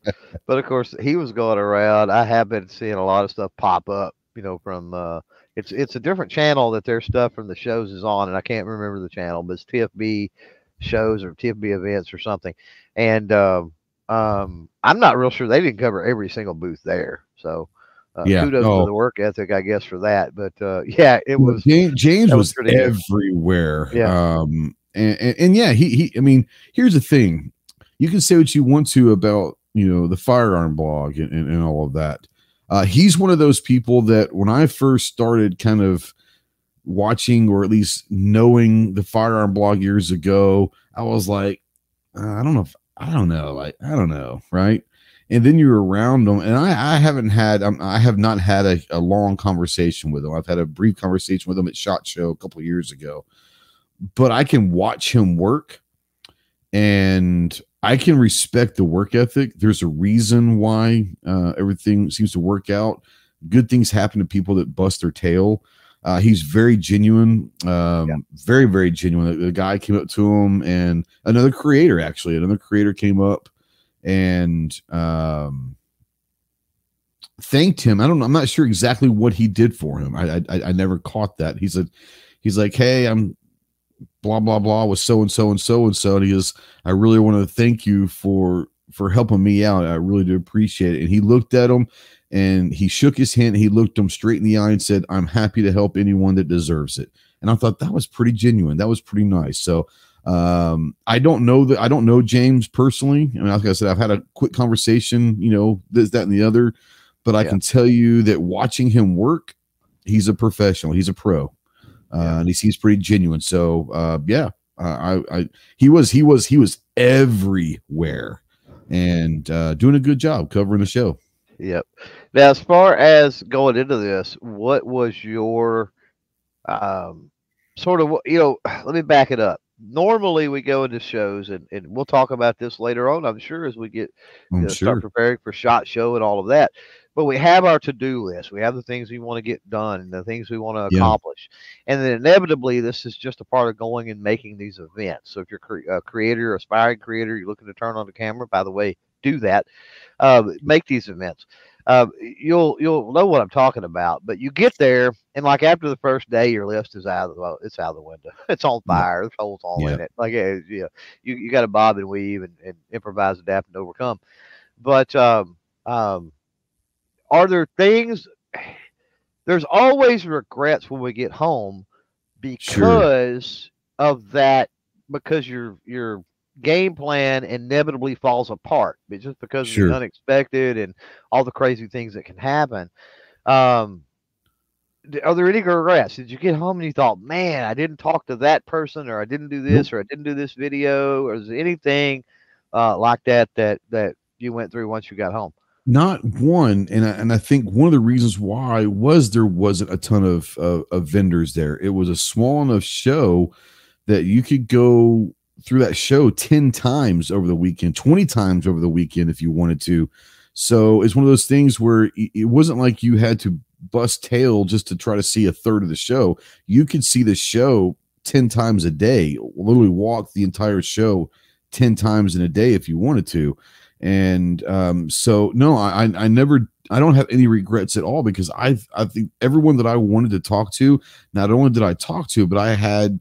But of course, he was going around. I have been seeing a lot of stuff pop up, you know, from. uh it's it's a different channel that their stuff from the shows is on, and I can't remember the channel, but it's TFB shows or TFB events or something. And um, um, I'm not real sure they didn't cover every single booth there. So uh, yeah, kudos oh. for the work ethic, I guess, for that. But uh, *laughs* yeah, it was James, James was, was everywhere. Yeah. Um, and, and, and yeah, he he. I mean, here's the thing: you can say what you want to about you know the firearm blog and, and, and all of that. Uh, he's one of those people that when I first started kind of watching or at least knowing the firearm blog years ago, I was like, uh, I don't know if I don't know, like I don't know, right? And then you're around them, and I, I haven't had, um, I have not had a, a long conversation with him. I've had a brief conversation with him at Shot Show a couple years ago, but I can watch him work, and I can respect the work ethic. There's a reason why uh, everything seems to work out. Good things happen to people that bust their tail. Uh, he's very genuine, um, yeah. very, very genuine. The, the, guy came up to him, and another creator, actually, another creator came up and um, thanked him. I don't know. I'm not sure exactly what he did for him. I, I, I never caught that. He said, he's like, hey, I'm blah blah blah with so and so and so and so. And he goes, I really want to thank you for for helping me out. I really do appreciate it. And he looked at him and he shook his hand. He looked him straight in the eye and said, I'm happy to help anyone that deserves it. And I thought that was pretty genuine. That was pretty nice. So um, I don't know that I don't know James personally. I mean, like I said, I've had a quick conversation, you know, this, that, and the other, but I yeah. can tell you that watching him work, he's a professional, he's a pro uh, and he seems pretty genuine. So uh, yeah, uh, I, I he was he was he was everywhere and uh, doing a good job covering the show. Yep. Now, as far as going into this, what was your um, sort of you know? *sighs* Let me back it up. Normally, we go into shows, and, and we'll talk about this later on. I'm sure as we get you know, sure. start preparing for shot show and all of that. But we have our to-do list. We have the things we want to get done and the things we want to accomplish. And then inevitably this is just a part of going and making these events. So if you're a creator aspiring creator you're looking to turn on the camera by the way do that. Uh, make these events uh, you'll you'll know what I'm talking about. But you get there, and like after the first day, your list is out of the well, it's out of the window. *laughs* It's on fire. There's holes all Yeah. in it. Like yeah, yeah, you you got to bob and weave and, and improvise, adapt, and overcome. But um, um, are there things? There's always regrets when we get home because of that. Because your your game plan inevitably falls apart, but just because Sure. the unexpected and all the crazy things that can happen. Um, are there any regrets? Did you get home and you thought, man, I didn't talk to that person, or I didn't do this, or I didn't do this video, or is there anything uh, like that that that you went through once you got home? not one and I, and I think one of the reasons why was there wasn't a ton of, of of vendors there it was a small enough show that you could go through that show 10 times over the weekend 20 times over the weekend if you wanted to. So it's one of those things where it wasn't like you had to bust tail just to try to see a third of the show. You could see the show 10 times a day literally walk the entire show 10 times in a day if you wanted to. And um, so no, I I never I don't have any regrets at all because I I think everyone that I wanted to talk to, not only did I talk to, but I had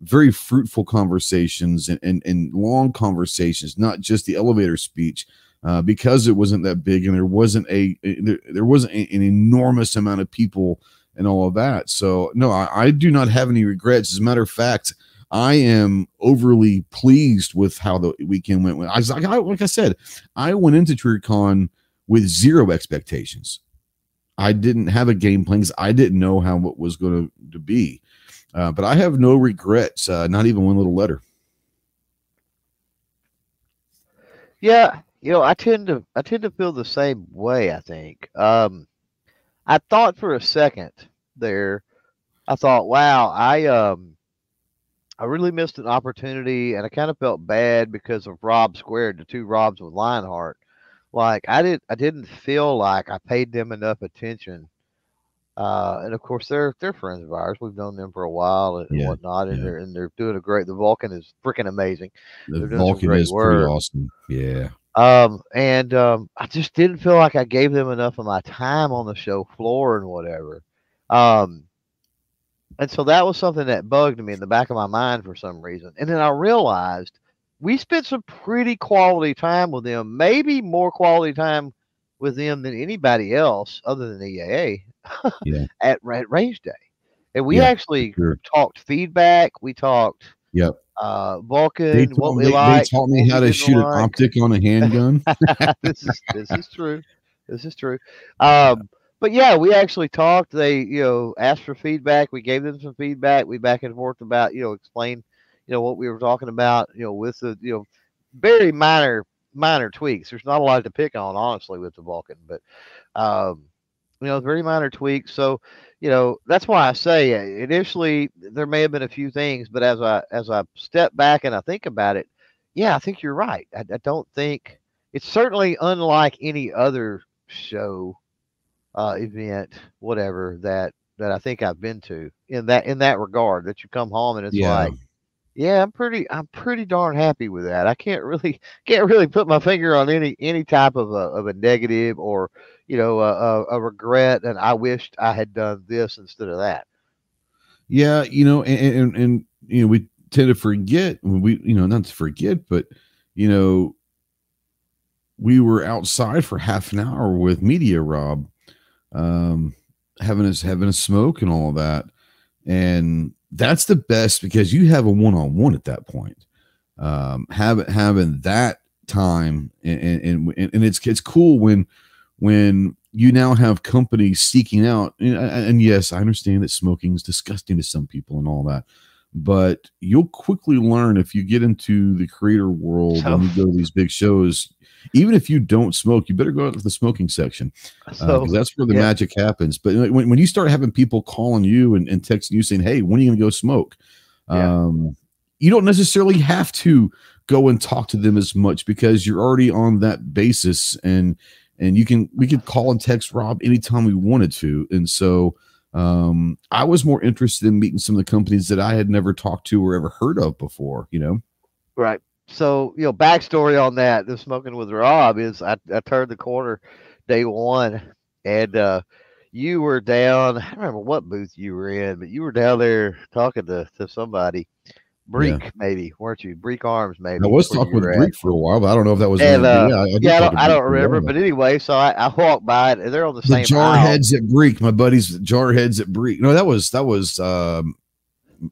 very fruitful conversations and and, and long conversations, not just the elevator speech. Uh, because it wasn't that big and there wasn't a there, there wasn't a- an enormous amount of people and all of that. So no, I, I do not have any regrets. As a matter of fact, I am overly pleased with how the weekend went. I was like, I, like I said, I went into TrueCon with zero expectations. I didn't have a game plan because I didn't know how it was going to, to be. Uh, but I have no regrets, uh, not even one little letter. Yeah, you know, I tend to I tend to feel the same way, I think. Um I thought for a second there, I thought, wow, I um I really missed an opportunity and I kind of felt bad because of Rob squared, the two Robs with Lionheart. Like I did I didn't feel like I paid them enough attention. Uh, and of course they're they're friends of ours. We've known them for a while and, and Yeah, whatnot, and yeah. they're and they're doing a great. The Vulcan is freaking amazing. The They're doing some Vulcan is pretty awesome. Yeah. Um, and um, I just didn't feel like I gave them enough of my time on the show floor and whatever. Um, and so that was something that bugged me in the back of my mind for some reason. And then I realized we spent some pretty quality time with them, maybe more quality time with them than anybody else other than EAA Yeah. *laughs* at, at Range Day. And we Yeah, actually sure. talked feedback. We talked Yep. uh, Vulcan, They, what taught, we they, they taught me how to shoot an optic on a handgun. *laughs* this is this is true. This is true. *laughs* Um, but yeah, we actually talked. They, you know, asked for feedback. We gave them some feedback. We back and forth about, you know, explain, you know, what we were talking about, you know, with the, you know, very minor, minor tweaks. There's not a lot to pick on, honestly, with the Vulcan, but, um, you know, very minor tweaks. So, you know, that's why I say uh, initially there may have been a few things, but as I as I step back and I think about it, yeah, I think you're right. I, I don't think it's certainly unlike any other show, uh, event, whatever that that I think I've been to in that in that regard. That you come home and it's Yeah. like, yeah, I'm pretty I'm pretty darn happy with that. I can't really *laughs* can't really put my finger on any any type of a of a negative or you know a, a, regret and I wished I had done this instead of that. Yeah, you know, and, and and you know, we tend to forget we you know not to forget, but you know, we were outside for half an hour with Media Rob, um, having us having a smoke and all that, and that's the best because you have a one on one at that point. Um, having having that time and and and, and it's it's cool when when you now have companies seeking out and, and yes i understand that smoking is disgusting to some people and all that but you'll quickly learn if you get into the creator world and you go to these big shows even if you don't smoke you better go out to the smoking section So because that's where the yeah. magic happens but when, when you start having people calling you and, and texting you saying hey when are you going to go smoke Yeah. um, you don't necessarily have to go and talk to them as much because you're already on that basis and and you can we could call and text rob anytime we wanted to and so um i was more interested in meeting some of the companies that i had never talked to or ever heard of before you know Right. So, you know, backstory on that, the smoking with Rob is I, I turned the corner day one, and uh, you were down. I don't remember what booth you were in, but you were down there talking to, to somebody. Breek, maybe, weren't you? Breek Arms, maybe. I was talking with Breek for a while, but I don't know if that was. And, uh, yeah, I, I, yeah, I don't, I don't remember. But anyway, so I, I walked by it, and they're on the, the same. Jar heads at Breek, my buddies. Jar heads at Breek. No, that was that was um,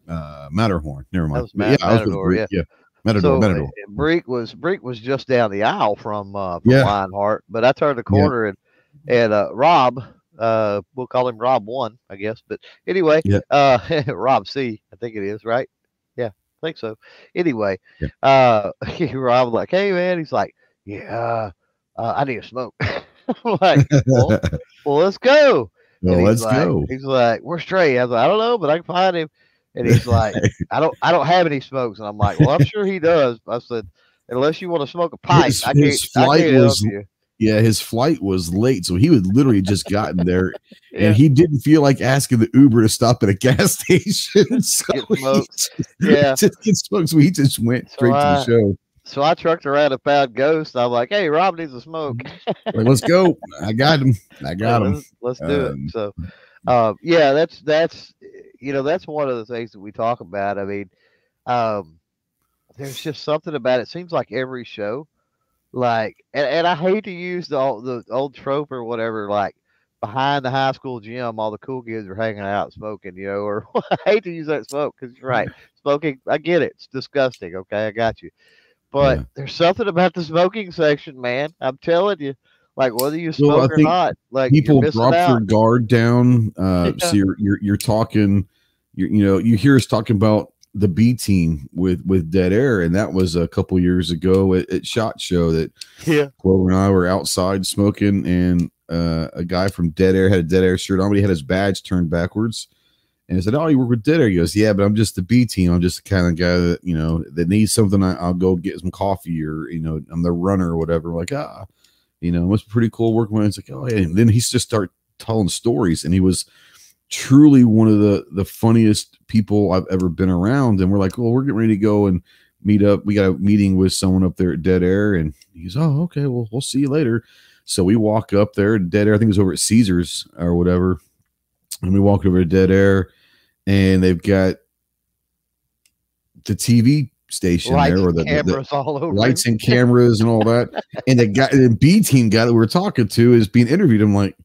uh, Matterhorn. Never mind. Matt, yeah, I was with Breek. Yeah. yeah. Matador, so, Matador. Breek was Breek was just down the aisle from, uh, from yeah. Lionheart, but I turned the corner yeah. and and uh, Rob, uh, we'll call him Rob One, I guess. But anyway, yeah. uh, *laughs* Rob C, I think it is, right? Yeah, I think so. Anyway, yeah. uh, *laughs* Rob like, hey man, he's like, yeah, uh, I need a smoke. *laughs* I'm like, well, well, let's go. Well, let's like, go. He's like, we're straight. I was like, I don't know, but I can find him. And he's like, *laughs* I don't, I don't have any smokes. And I'm like, well, I'm *laughs* sure he does. I said, unless you want to smoke a pipe, his, I can't, his flight I can't was, help you. Yeah, his flight was late, so he was literally just gotten there, *laughs* yeah. and he didn't feel like asking the Uber to stop at a gas station. So he just, yeah, just get smoked. So he just went so straight I, to the show. So I trucked around a found Ghost. I'm like, "Hey, Rob needs a smoke. like, let's go. I got him. I got him. Let's, let's do um, it." So, uh, yeah, that's that's you know that's one of the things that we talk about. I mean, um, there's just something about it. Seems like every show, like, and, and I hate to use the the old trope or whatever, like behind the high school gym, all the cool kids are hanging out smoking, you know, or *laughs* I hate to use that smoke because you're right, *laughs* smoking. I get it, it's disgusting. Okay, I got you, but yeah. there's something about the smoking section, man. I'm telling you. Like whether you smoke well, or not, like people drop out. their guard down. Uh, *laughs* yeah. So you're you're you're talking, you you know, you hear us talking about the B team with with Dead Air, and that was a couple years ago at, at Shot Show that yeah, Clover and I were outside smoking, and uh, a guy from Dead Air had a Dead Air shirt on, but he had his badge turned backwards. And I said, "Oh, you work with Dead Air?" He goes, "Yeah, but I'm just the B team. I'm just the kind of guy that you know that needs something. I, will go get some coffee, or you know, I'm the runner or whatever." I'm like, ah, you know, it was pretty cool working with him. It's like, oh yeah. And then he just start telling stories, and he was truly one of the the funniest people I've ever been around. And we're like, well, we're getting ready to go and meet up. We got a meeting with someone up there at Dead Air, and he's, oh, okay, well, we'll see you later. So we walk up there, Dead Air. I think it was over at Caesars or whatever, and we walk over to Dead Air, and they've got the TV station lights there, or the cameras the, all over lights and cameras and all that. and the guy, the B team guy that we are talking to is being interviewed. I'm like,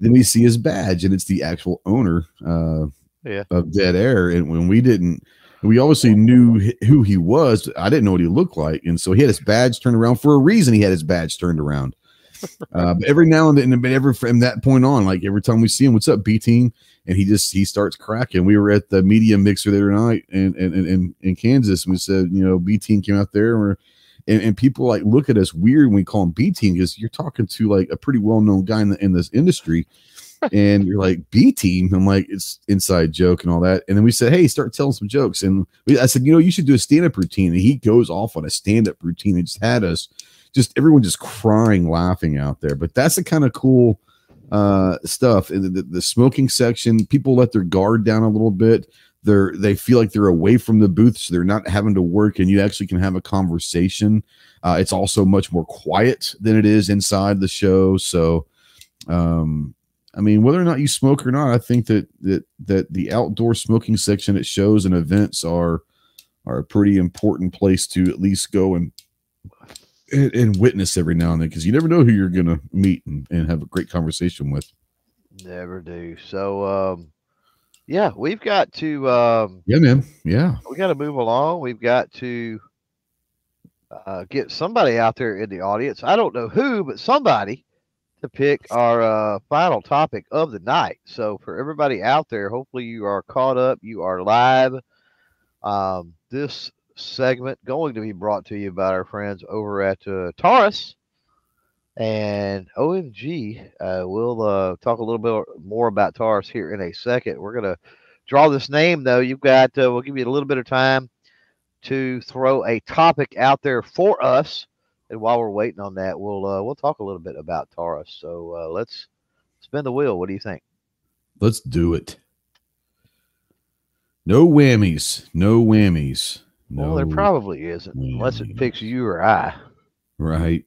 then we see his badge, and it's the actual owner uh, yeah. of Dead Air. And when we didn't, we obviously knew who he was. I didn't know what he looked like, and so he had his badge turned around for a reason. He had his badge turned around. Uh, but every now and then, but every from that point on, like every time we see him, what's up, B team? and he just he starts cracking. We were at the media mixer the other night in in, in, in Kansas, and we said, you know, B team came out there, and, and, and people like look at us weird when we call him B team because you're talking to like a pretty well known guy in, the, in this industry. and you're like B team. I'm like, it's inside joke and all that. And then we said, hey, start telling some jokes. And we, I said, you know, you should do a stand up routine. And he goes off on a stand up routine. and just had us, just everyone just crying, laughing out there. But that's the kind of cool uh, stuff. The, the, the, smoking section, people let their guard down a little bit. They're they feel like they're away from the booth, so they're not having to work, and you actually can have a conversation. Uh, it's also much more quiet than it is inside the show. So, um, I mean, whether or not you smoke or not, I think that that that the outdoor smoking section at shows and events are are a pretty important place to at least go and and, and witness every now and then because you never know who you're going to meet and, and have a great conversation with. Never do. So, um, yeah, we've got to. Um, yeah, man. Yeah, we got to move along. We've got to uh, get somebody out there in the audience. I don't know who, but somebody to pick our uh, final topic of the night. So, for everybody out there, hopefully you are caught up. You are live. Um, this segment going to be brought to you by our friends over at uh, Taurus and OMG. Uh, we'll uh, talk a little bit more about Taurus here in a second. We're going to draw this name, though. You've got, uh, we'll give you a little bit of time to throw a topic out there for us. And while we're waiting on that, we'll uh, we'll talk a little bit about Taurus. So uh, let's spin the wheel. What do you think? Let's do it. No whammies. No whammies. No well, there probably isn't, unless it picks you or I. Right.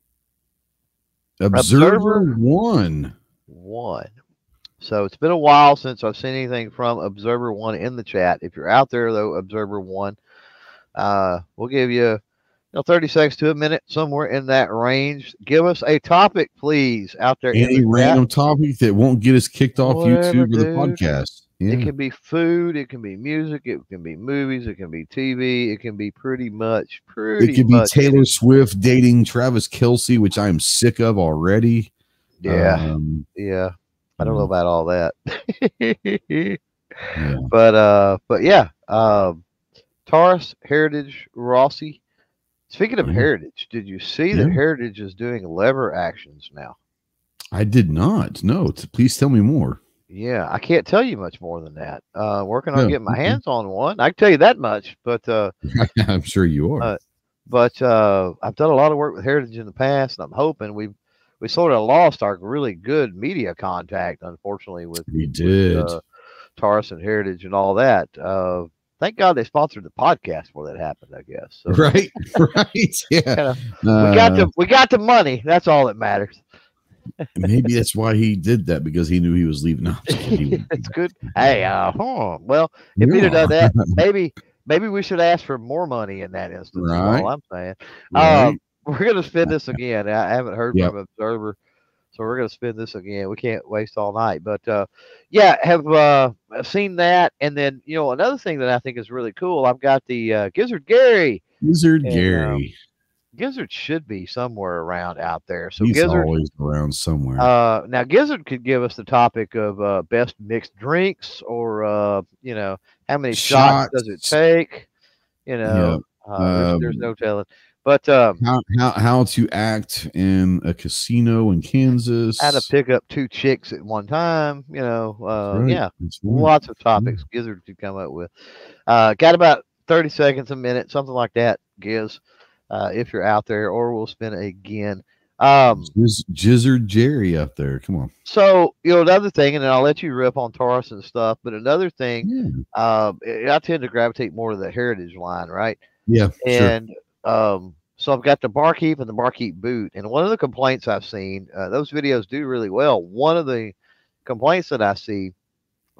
Observer, Observer- One. One. So it's been a while since I've seen anything from Observer One in the chat. If you're out there though, Observer One, uh, we'll give you, you know, 30 seconds to a minute, somewhere in that range. Give us a topic, please, out there. in Any the chat. random topic that won't get us kicked off Whatever, YouTube or the dude. podcast. Yeah. It can be food, it can be music, it can be movies, it can be TV, it can be pretty much, pretty It could be. Taylor Swift dating Travis Kelce, which I am sick of already. Yeah, Um, yeah. I don't know about all that. yeah. *laughs* but uh but yeah um taurus heritage rossi speaking of Mhm. heritage did you see that heritage is doing lever actions now I did not. No, please tell me more. Yeah i can't tell you much more than that uh working on Yeah, getting my hands on one i can tell you that much but uh *laughs* I'm sure you are. Uh, but uh i've done a lot of work with heritage in the past and i'm hoping we've we sort of lost our really good media contact unfortunately with we did. uh, Taurus and Heritage and all that. Uh, thank God they sponsored the podcast before that happened. I guess. So right, *laughs* right. *laughs* Yeah. kinda- we got Uh, the we got the money. That's all that matters. Maybe that's why he did that because he knew he was leaving. No, I'm just kidding. He wouldn't *laughs* do it's good. Hey, uh, huh. well, if he'd have done that, *laughs* maybe maybe we should ask for more money in that instance. Right. all I'm saying. Right? Um, we're gonna spin this again. I haven't heard Yep. from Observer, so we're gonna spin this again. We can't waste all night, but uh, yeah, have uh, seen that, and then you know another thing that I think is really cool. I've got the uh, Gizzard Gary. Wizard and, Gary. Gizzard should be somewhere around out there. So He's Gizzard, always around somewhere. uh, now Gizzard could give us the topic of uh, best mixed drinks, or uh, you know, how many shots, does it take? You know, uh, there's, there's Um, no telling. But um, how, how how to act in a casino in Kansas. how to pick up two chicks at one time. You know, uh, Right, yeah, that's right. lots of topics Gizzard could come up with. Uh, got about 30 seconds a minute, something like that, Giz, uh, if you're out there, or we'll spin again. Um, Gizzard Jerry up there. Come on. so, you know, another thing, and then I'll let you rip on Taurus and stuff, but another thing, Yeah, um, I tend to gravitate more to the heritage line, right? yeah sure. And um, so I've got the barkeep and the barkeep boot. And one of the complaints I've seen, uh, those videos do really well. One of the complaints that I see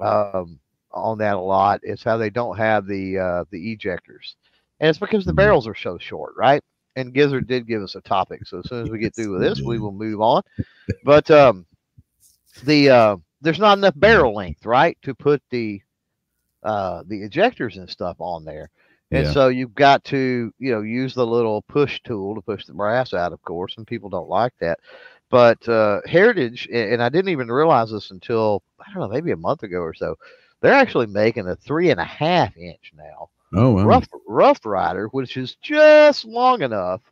um, on that a lot is how they don't have the uh, the ejectors, and it's because the barrels are so short, right? And Gizzard did give us a topic, so as soon as we get through with this, we will move on. But um, the uh, there's not enough barrel length, right, to put the uh, the ejectors and stuff on there. And Yeah. so you've got to, you know, use the little push tool to push the brass out, of course, and people don't like that. But uh, Heritage, and I didn't even realize this until I don't know, maybe a month ago or so. They're actually making a three and a half inch now, Oh, wow. rough Rough Rider, which is just long enough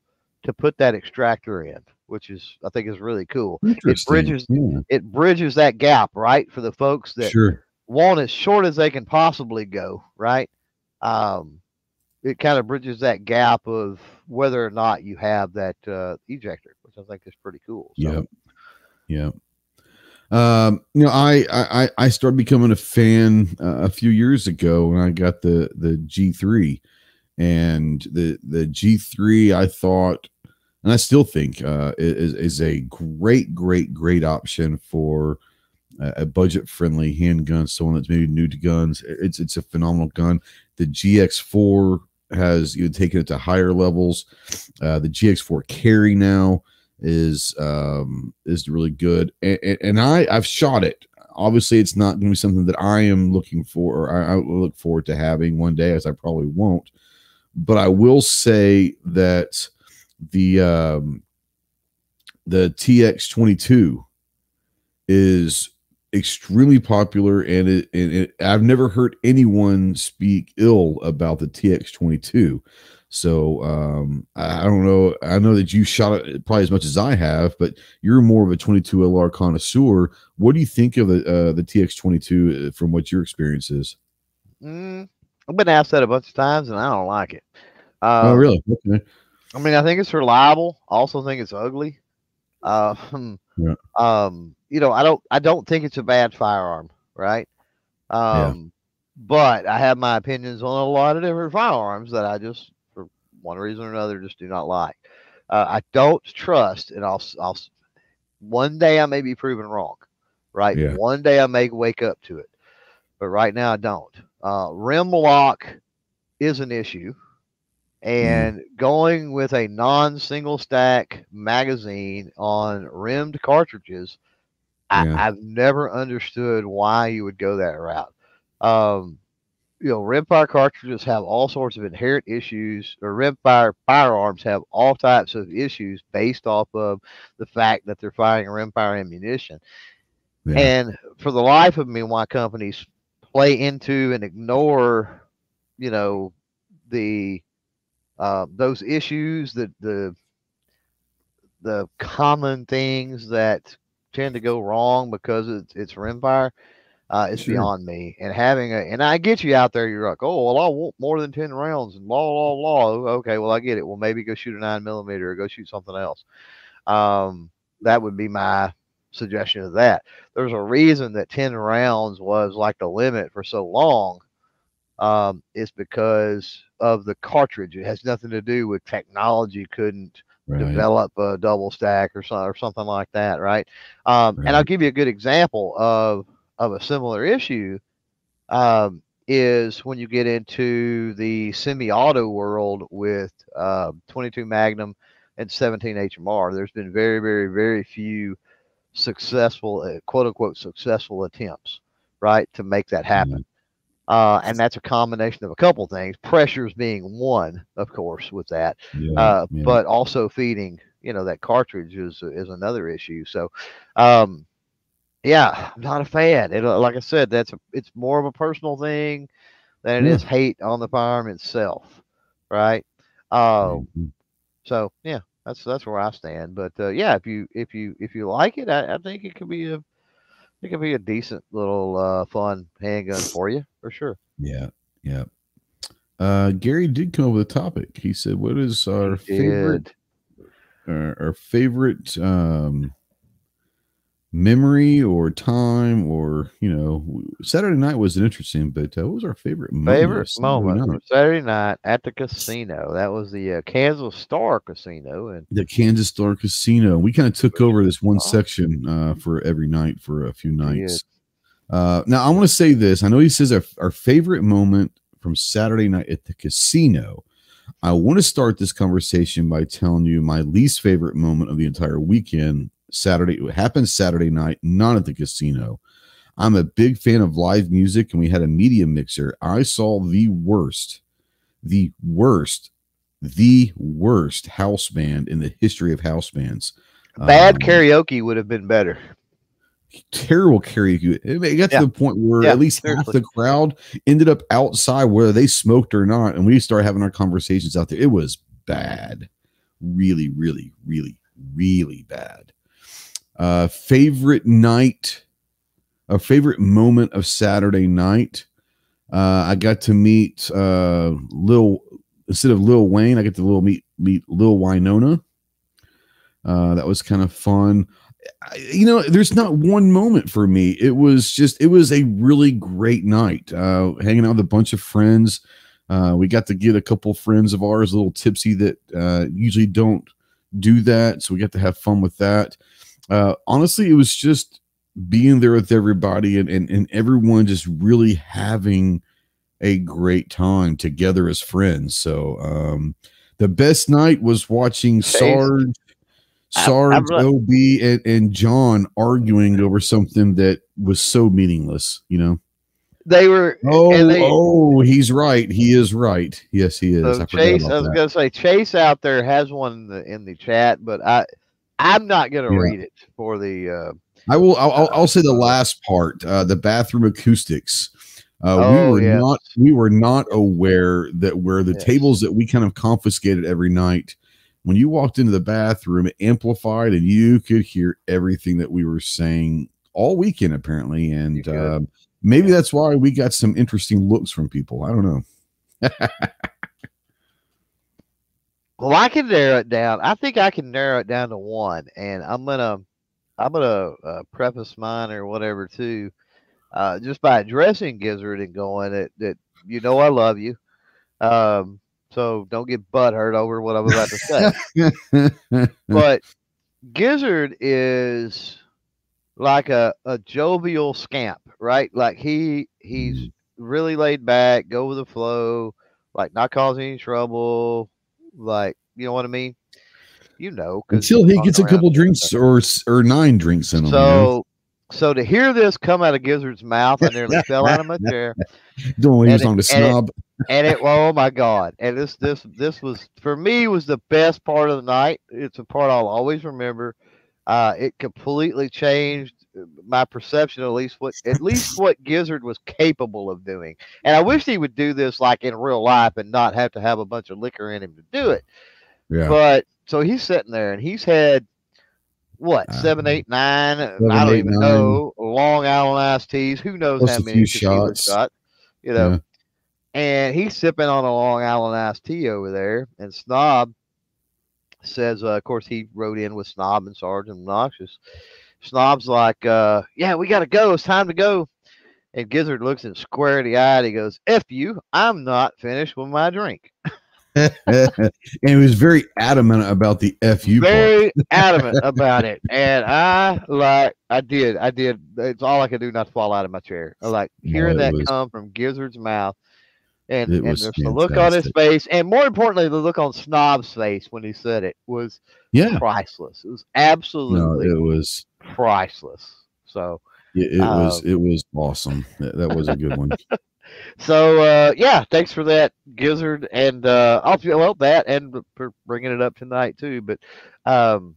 to put that extractor in, which is I think is really cool. Interesting. bridges- Yeah, It bridges that gap, right, for the folks that sure. want as short as they can possibly go, right? Um, it kind of bridges that gap of whether or not you have that uh, ejector, which I think is pretty cool. So, Yep. Yep. Um, you know, I, I I- started becoming a fan uh, a few years ago when I got the the G3, and the the G3 I thought, and I still think uh, is is a great great great option for a, a budget friendly handgun. Someone that's maybe new to guns. It's it's a phenomenal gun. The GX4 has you know, taken it to higher levels. Uh, the GX4 carry now is um is really good. And, and, i i've shot it. Obviously it's not going to be something that i am looking for or I, I look forward to having one day as i probably won't. But i will say that the um the tx22 is extremely popular and it, and it i've never heard anyone speak ill about the tx22 so um, I, I don't know. I know that you shot it probably as much as I have, but you're more of a 22 LR connoisseur. What do you think of the uh, the TX22 uh, from what your experience is? mm, I've been asked that a bunch of times, and I don't like it. Uh, oh, really? Okay. I mean, I think it's reliable. I also think it's ugly. Uh, Yeah. Um, you know, I don't, I don't think it's a bad firearm, right? Um, but I have my opinions on a lot of different firearms that I just, one reason or another, just do not like. Uh, I don't trust, and I'll, I'll, one day I may be proven wrong, right? Yeah. One day I may wake up to it, but right now I don't. Uh, rim lock is an issue, and going with a non-single stack magazine on rimmed cartridges, Yeah. I, I've never understood why you would go that route. Um, you know, rimfire cartridges have all sorts of inherent issues, or rimfire firearms have all types of issues based off of the fact that they're firing rimfire ammunition. Yeah. And for the life of me, why companies play into and ignore, you know, the uh, those issues, that the the common things that tend to go wrong because it's it's rimfire uh, is Sure. beyond me. And having a and I get you out there, you're like, oh well, I want more than ten rounds and law, law, law. Okay, well I get it. Well, maybe go shoot a nine millimeter or go shoot something else. Um, that would be my suggestion of that. There's a reason that ten rounds was like the limit for so long. Um, it's because of the cartridge. It has nothing to do with technology. Couldn't right. develop a double stack or, so, or something like that, right? Um, And I'll give you a good example of of a similar issue. Um, is when you get into the semi-auto world with uh, 22 Magnum and 17 HMR. There's been very, very, very few successful, uh, quote unquote, successful attempts, right, to make that happen. Uh, and that's a combination of a couple things. Pressures being one, of course, with that Yeah, uh, yeah. but also feeding you know that cartridge is is another issue so um yeah i'm not a fan it, like i said that's a, it's more of a personal thing than it Yeah. is hate on the firearm itself right um Mhm. so yeah that's that's where i stand but uh, yeah if you if you if you like it i, I think it could be a it could be a decent little uh fun handgun for you for sure yeah, yeah. Uh, Gary did come up with a topic. He said, "What is our favorite our, our favorite um memory or time or you know saturday night was interesting but uh, what was our favorite moment Favorite Saturday moment night? Saturday night at the casino. That was the uh, Kansas Star Casino, and the kansas star casino. We kind of took over this one section uh for every night for a few nights. Uh now i want to say this. I know he says our, our favorite moment from saturday night at the casino. I want to start this conversation by telling you my least favorite moment of the entire weekend saturday it happened saturday night not at the casino i'm a big fan of live music and we had a media mixer i saw the worst the worst the worst house band in the history of house bands bad Um, karaoke would have been better. terrible karaoke. It got to the point where Yeah, at least half the crowd ended up outside, whether they smoked or not, and we started having our conversations out there. It was bad, really, really, really, really bad. Uh, favorite night, a favorite moment of Saturday night. Uh, I got to meet uh, Lil instead of Lil Wayne. I got to little meet meet Lil Winona. Uh, that was kind of fun. I- you know there's not one moment for me it was just it was a really great night uh hanging out with a bunch of friends uh we got to get a couple friends of ours a little tipsy that uh usually don't do that so we got to have fun with that uh honestly it was just being there with everybody and and, and everyone just really having a great time together as friends so um the best night was watching sarge I- Sarge, I'm OB, and, and John arguing over something that was so meaningless, you know. They were. Oh, they, oh, he's right. He is right. Yes, he is. so I Chase, I was that. gonna say Chase out there has one in the, in the chat, but I, I'm not gonna Yeah. read it for the. Uh, I will. I'll, I'll, I'll say the last part. Uh, the bathroom acoustics. Uh, Oh, we were yes. not. We were not aware that where the Yes. tables that we kind of confiscated every night. When you walked into the bathroom, it amplified, and you could hear everything that we were saying all weekend, apparently. And uh, maybe that's why we got some interesting looks from people. I don't know. *laughs* well, I can narrow it down. I think I can narrow it down to one, and I'm gonna, I'm gonna uh, preface mine or whatever too, uh, just by addressing Gizzard and going that that you know I love you. Um, so don't get butt hurt over what I'm about to say. *laughs* but Gizzard is like a, a jovial scamp, right? Like he he's Mhm. really laid back, go with the flow, like not causing any trouble, like you know what I mean? You know, Until he gets a couple drinks or or nine drinks in him. you know? So so to hear this come out of Gizzard's mouth, I nearly *laughs* fell out of my chair. *laughs* Don't and use on the it- and it- *laughs* and it oh my god and this this this was for me was the best part of the night it's a part i'll always remember uh it completely changed my perception at least what at least what gizzard was capable of doing and i wish he would do this like in real life and not have to have a bunch of liquor in him to do it Yeah. but so he's sitting there and he's had what Uh, seven eight nine seven, i don't eight, even nine. know long island iced teas who knows Plus how many shots. got you know Yeah. and he's sipping on a Long Island iced tea over there. And Snob says, uh, of course, he wrote in with Snob and Sergeant Obnoxious. Snob's like, uh, yeah, we got to go. It's time to go. And Gizzard looks him square in the eye. And he goes, F you. I'm not finished with my drink. *laughs* *laughs* and he was very adamant about the fu part. Very *laughs* adamant about it. And I like, I did, I did. It's all I could do not to fall out of my chair. I like hearing that was- come from Gizzard's mouth. And, and the look on his face, and more importantly, the look on Snob's face when he said it was Yeah. priceless. It was No, absolutely it was priceless. So, it, it was Um, it was awesome. That, that was a good one. *laughs* so uh, yeah, thanks for that, Gizzard, and uh, I'll feel well that and for bringing it up tonight too. But um,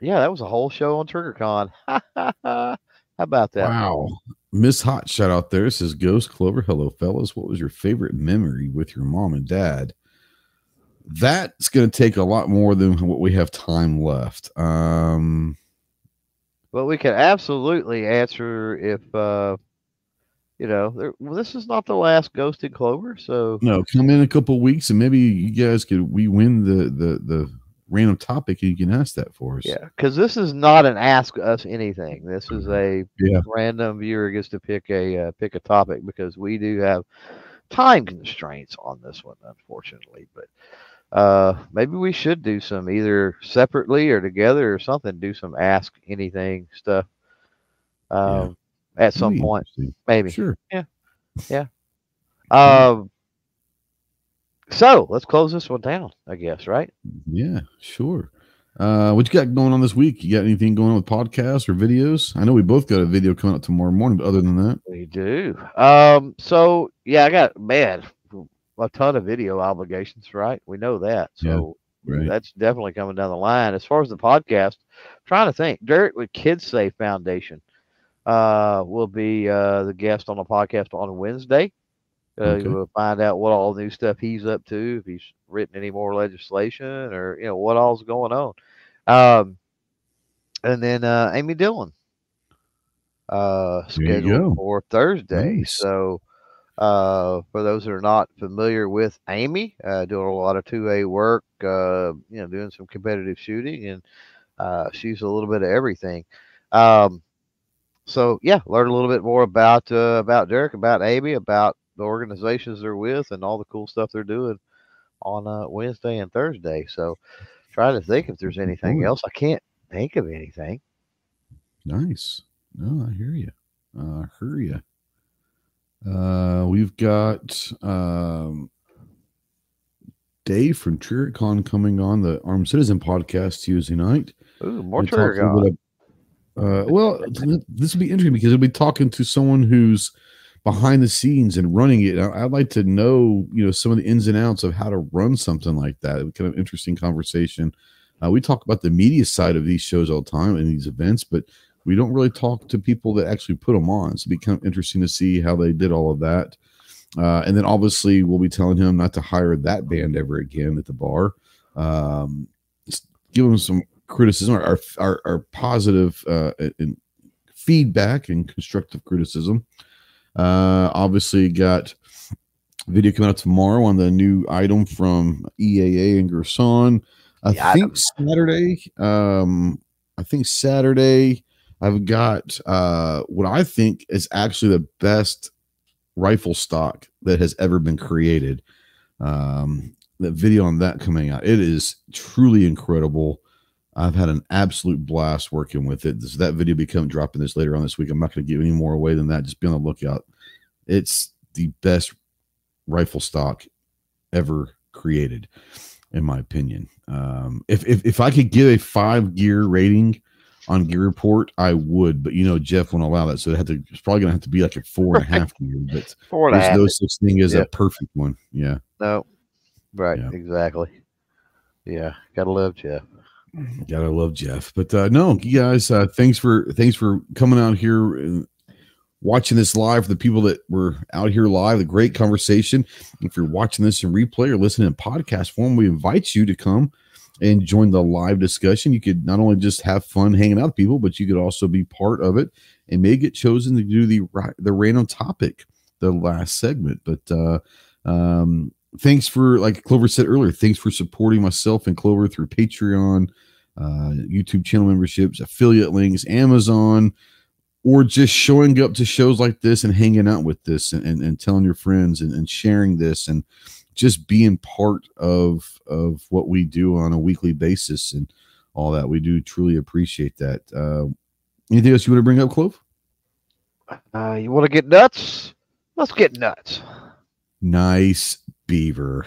yeah, that was a whole show on TriggerCon. *laughs* How about that? Wow. Miss Hot shout out there says Ghost Clover. Hello, fellas. What was your favorite memory with your mom and dad? That's going to take a lot more than what we have time left. Um, But we can absolutely answer if uh, you know. There, well, this is not the last Ghost and Clover, so no, come in a couple weeks and maybe you guys could we win the the the random topic and you can ask that for us. Yeah, because this is not an ask us anything. This is a Yeah. random viewer gets to pick a uh, pick a topic because we do have time constraints on this one, unfortunately. But uh, maybe we should do some either separately or together or something. Do some ask anything stuff um, at some That'd point, maybe. Sure. Yeah. Yeah. Um, so let's close this one down. I guess right. Yeah, sure. Uh, what you got going on this week? You got anything going on with podcasts or videos? I know we both got a video coming up tomorrow morning, but other than that, We do. Um. So yeah, I got man a ton of video obligations. Right. We know that. Yeah, So right? that's definitely coming down the line. As far as the podcast, trying to think. Derek with Kids Safe Foundation uh, will be uh, the guest on the podcast on Wednesday. Uh, Okay. We'll find out what all new stuff he's up to, if he's written any more legislation, or you know what all's going on. Um, and then uh, Amy Dillon uh, scheduled for Thursday. Nice. So uh, for those that are not familiar with Amy, uh, doing a lot of 2A work, uh, you know, doing some competitive shooting, and uh, she's a little bit of everything. Um, so yeah, learn a little bit more about uh, about Derek, about Amy, about the organizations they're with, and all the cool stuff they're doing on uh, Wednesday and Thursday. So trying to think if there's anything Cool. else. I can't think of anything. Nice. No, I hear you. Uh, I hear you. Uh, we've got um, Dave from TriggerCon coming on the Armed Citizen podcast Tuesday night. Ooh, more We talked trigger a little God. bit ab- Uh, well, this will be interesting because we'll be talking to someone who's behind the scenes and running it. I'd like to know, you know, some of the ins and outs of how to run something like that. Kind of interesting conversation. Uh, we talk about the media side of these shows all the time and these events, but we don't really talk to people that actually put them on. So it'd be kind of interesting to see how they did all of that. Uh, and then obviously we'll be telling him not to hire that band ever again at the bar. Um, give him some criticism, our our, our positive uh, and feedback and constructive criticism. Uh, obviously got video coming out tomorrow on the new item from EAA and Girsan. I The think Saturday. Um, I think Saturday. I've got uh, what I think is actually the best rifle stock that has ever been created. Um, the video on that coming out, it is truly incredible. I've had an absolute blast working with it. So that video become dropping this later on this week. I'm not going to give any more away than that. Just be on the lookout. It's the best rifle stock ever created, in my opinion. Um, if, if if I could give a five gear rating on Gear Report, I would, but you know Jeff won't allow that, so it had to. It's probably gonna have to be like a four and a half *laughs* gear. But Four and there's half. no such thing as Yeah. a perfect one. Yeah, No. Right. Yeah. Exactly. Yeah. Gotta love Jeff. gotta love Jeff. But uh, no, you guys, uh, thanks for thanks for coming out here and watching this live. For the people that were out here live, the great conversation. If you're watching this in replay or listening in podcast form, we invite you to come and join the live discussion. You could not only just have fun hanging out with people, but you could also be part of it and may get chosen to do the the random topic, the last segment. But uh, um, thanks for, like Clover said earlier, thanks for supporting myself and Clover through Patreon, uh, YouTube channel memberships, affiliate links, Amazon, or just showing up to shows like this and hanging out with this and, and, and telling your friends and, and sharing this and just being part of of what we do on a weekly basis and all that. We do truly appreciate that. Uh, anything else you want to bring up, Clove? Uh, you want to get nuts? Let's get nuts. Nice beaver.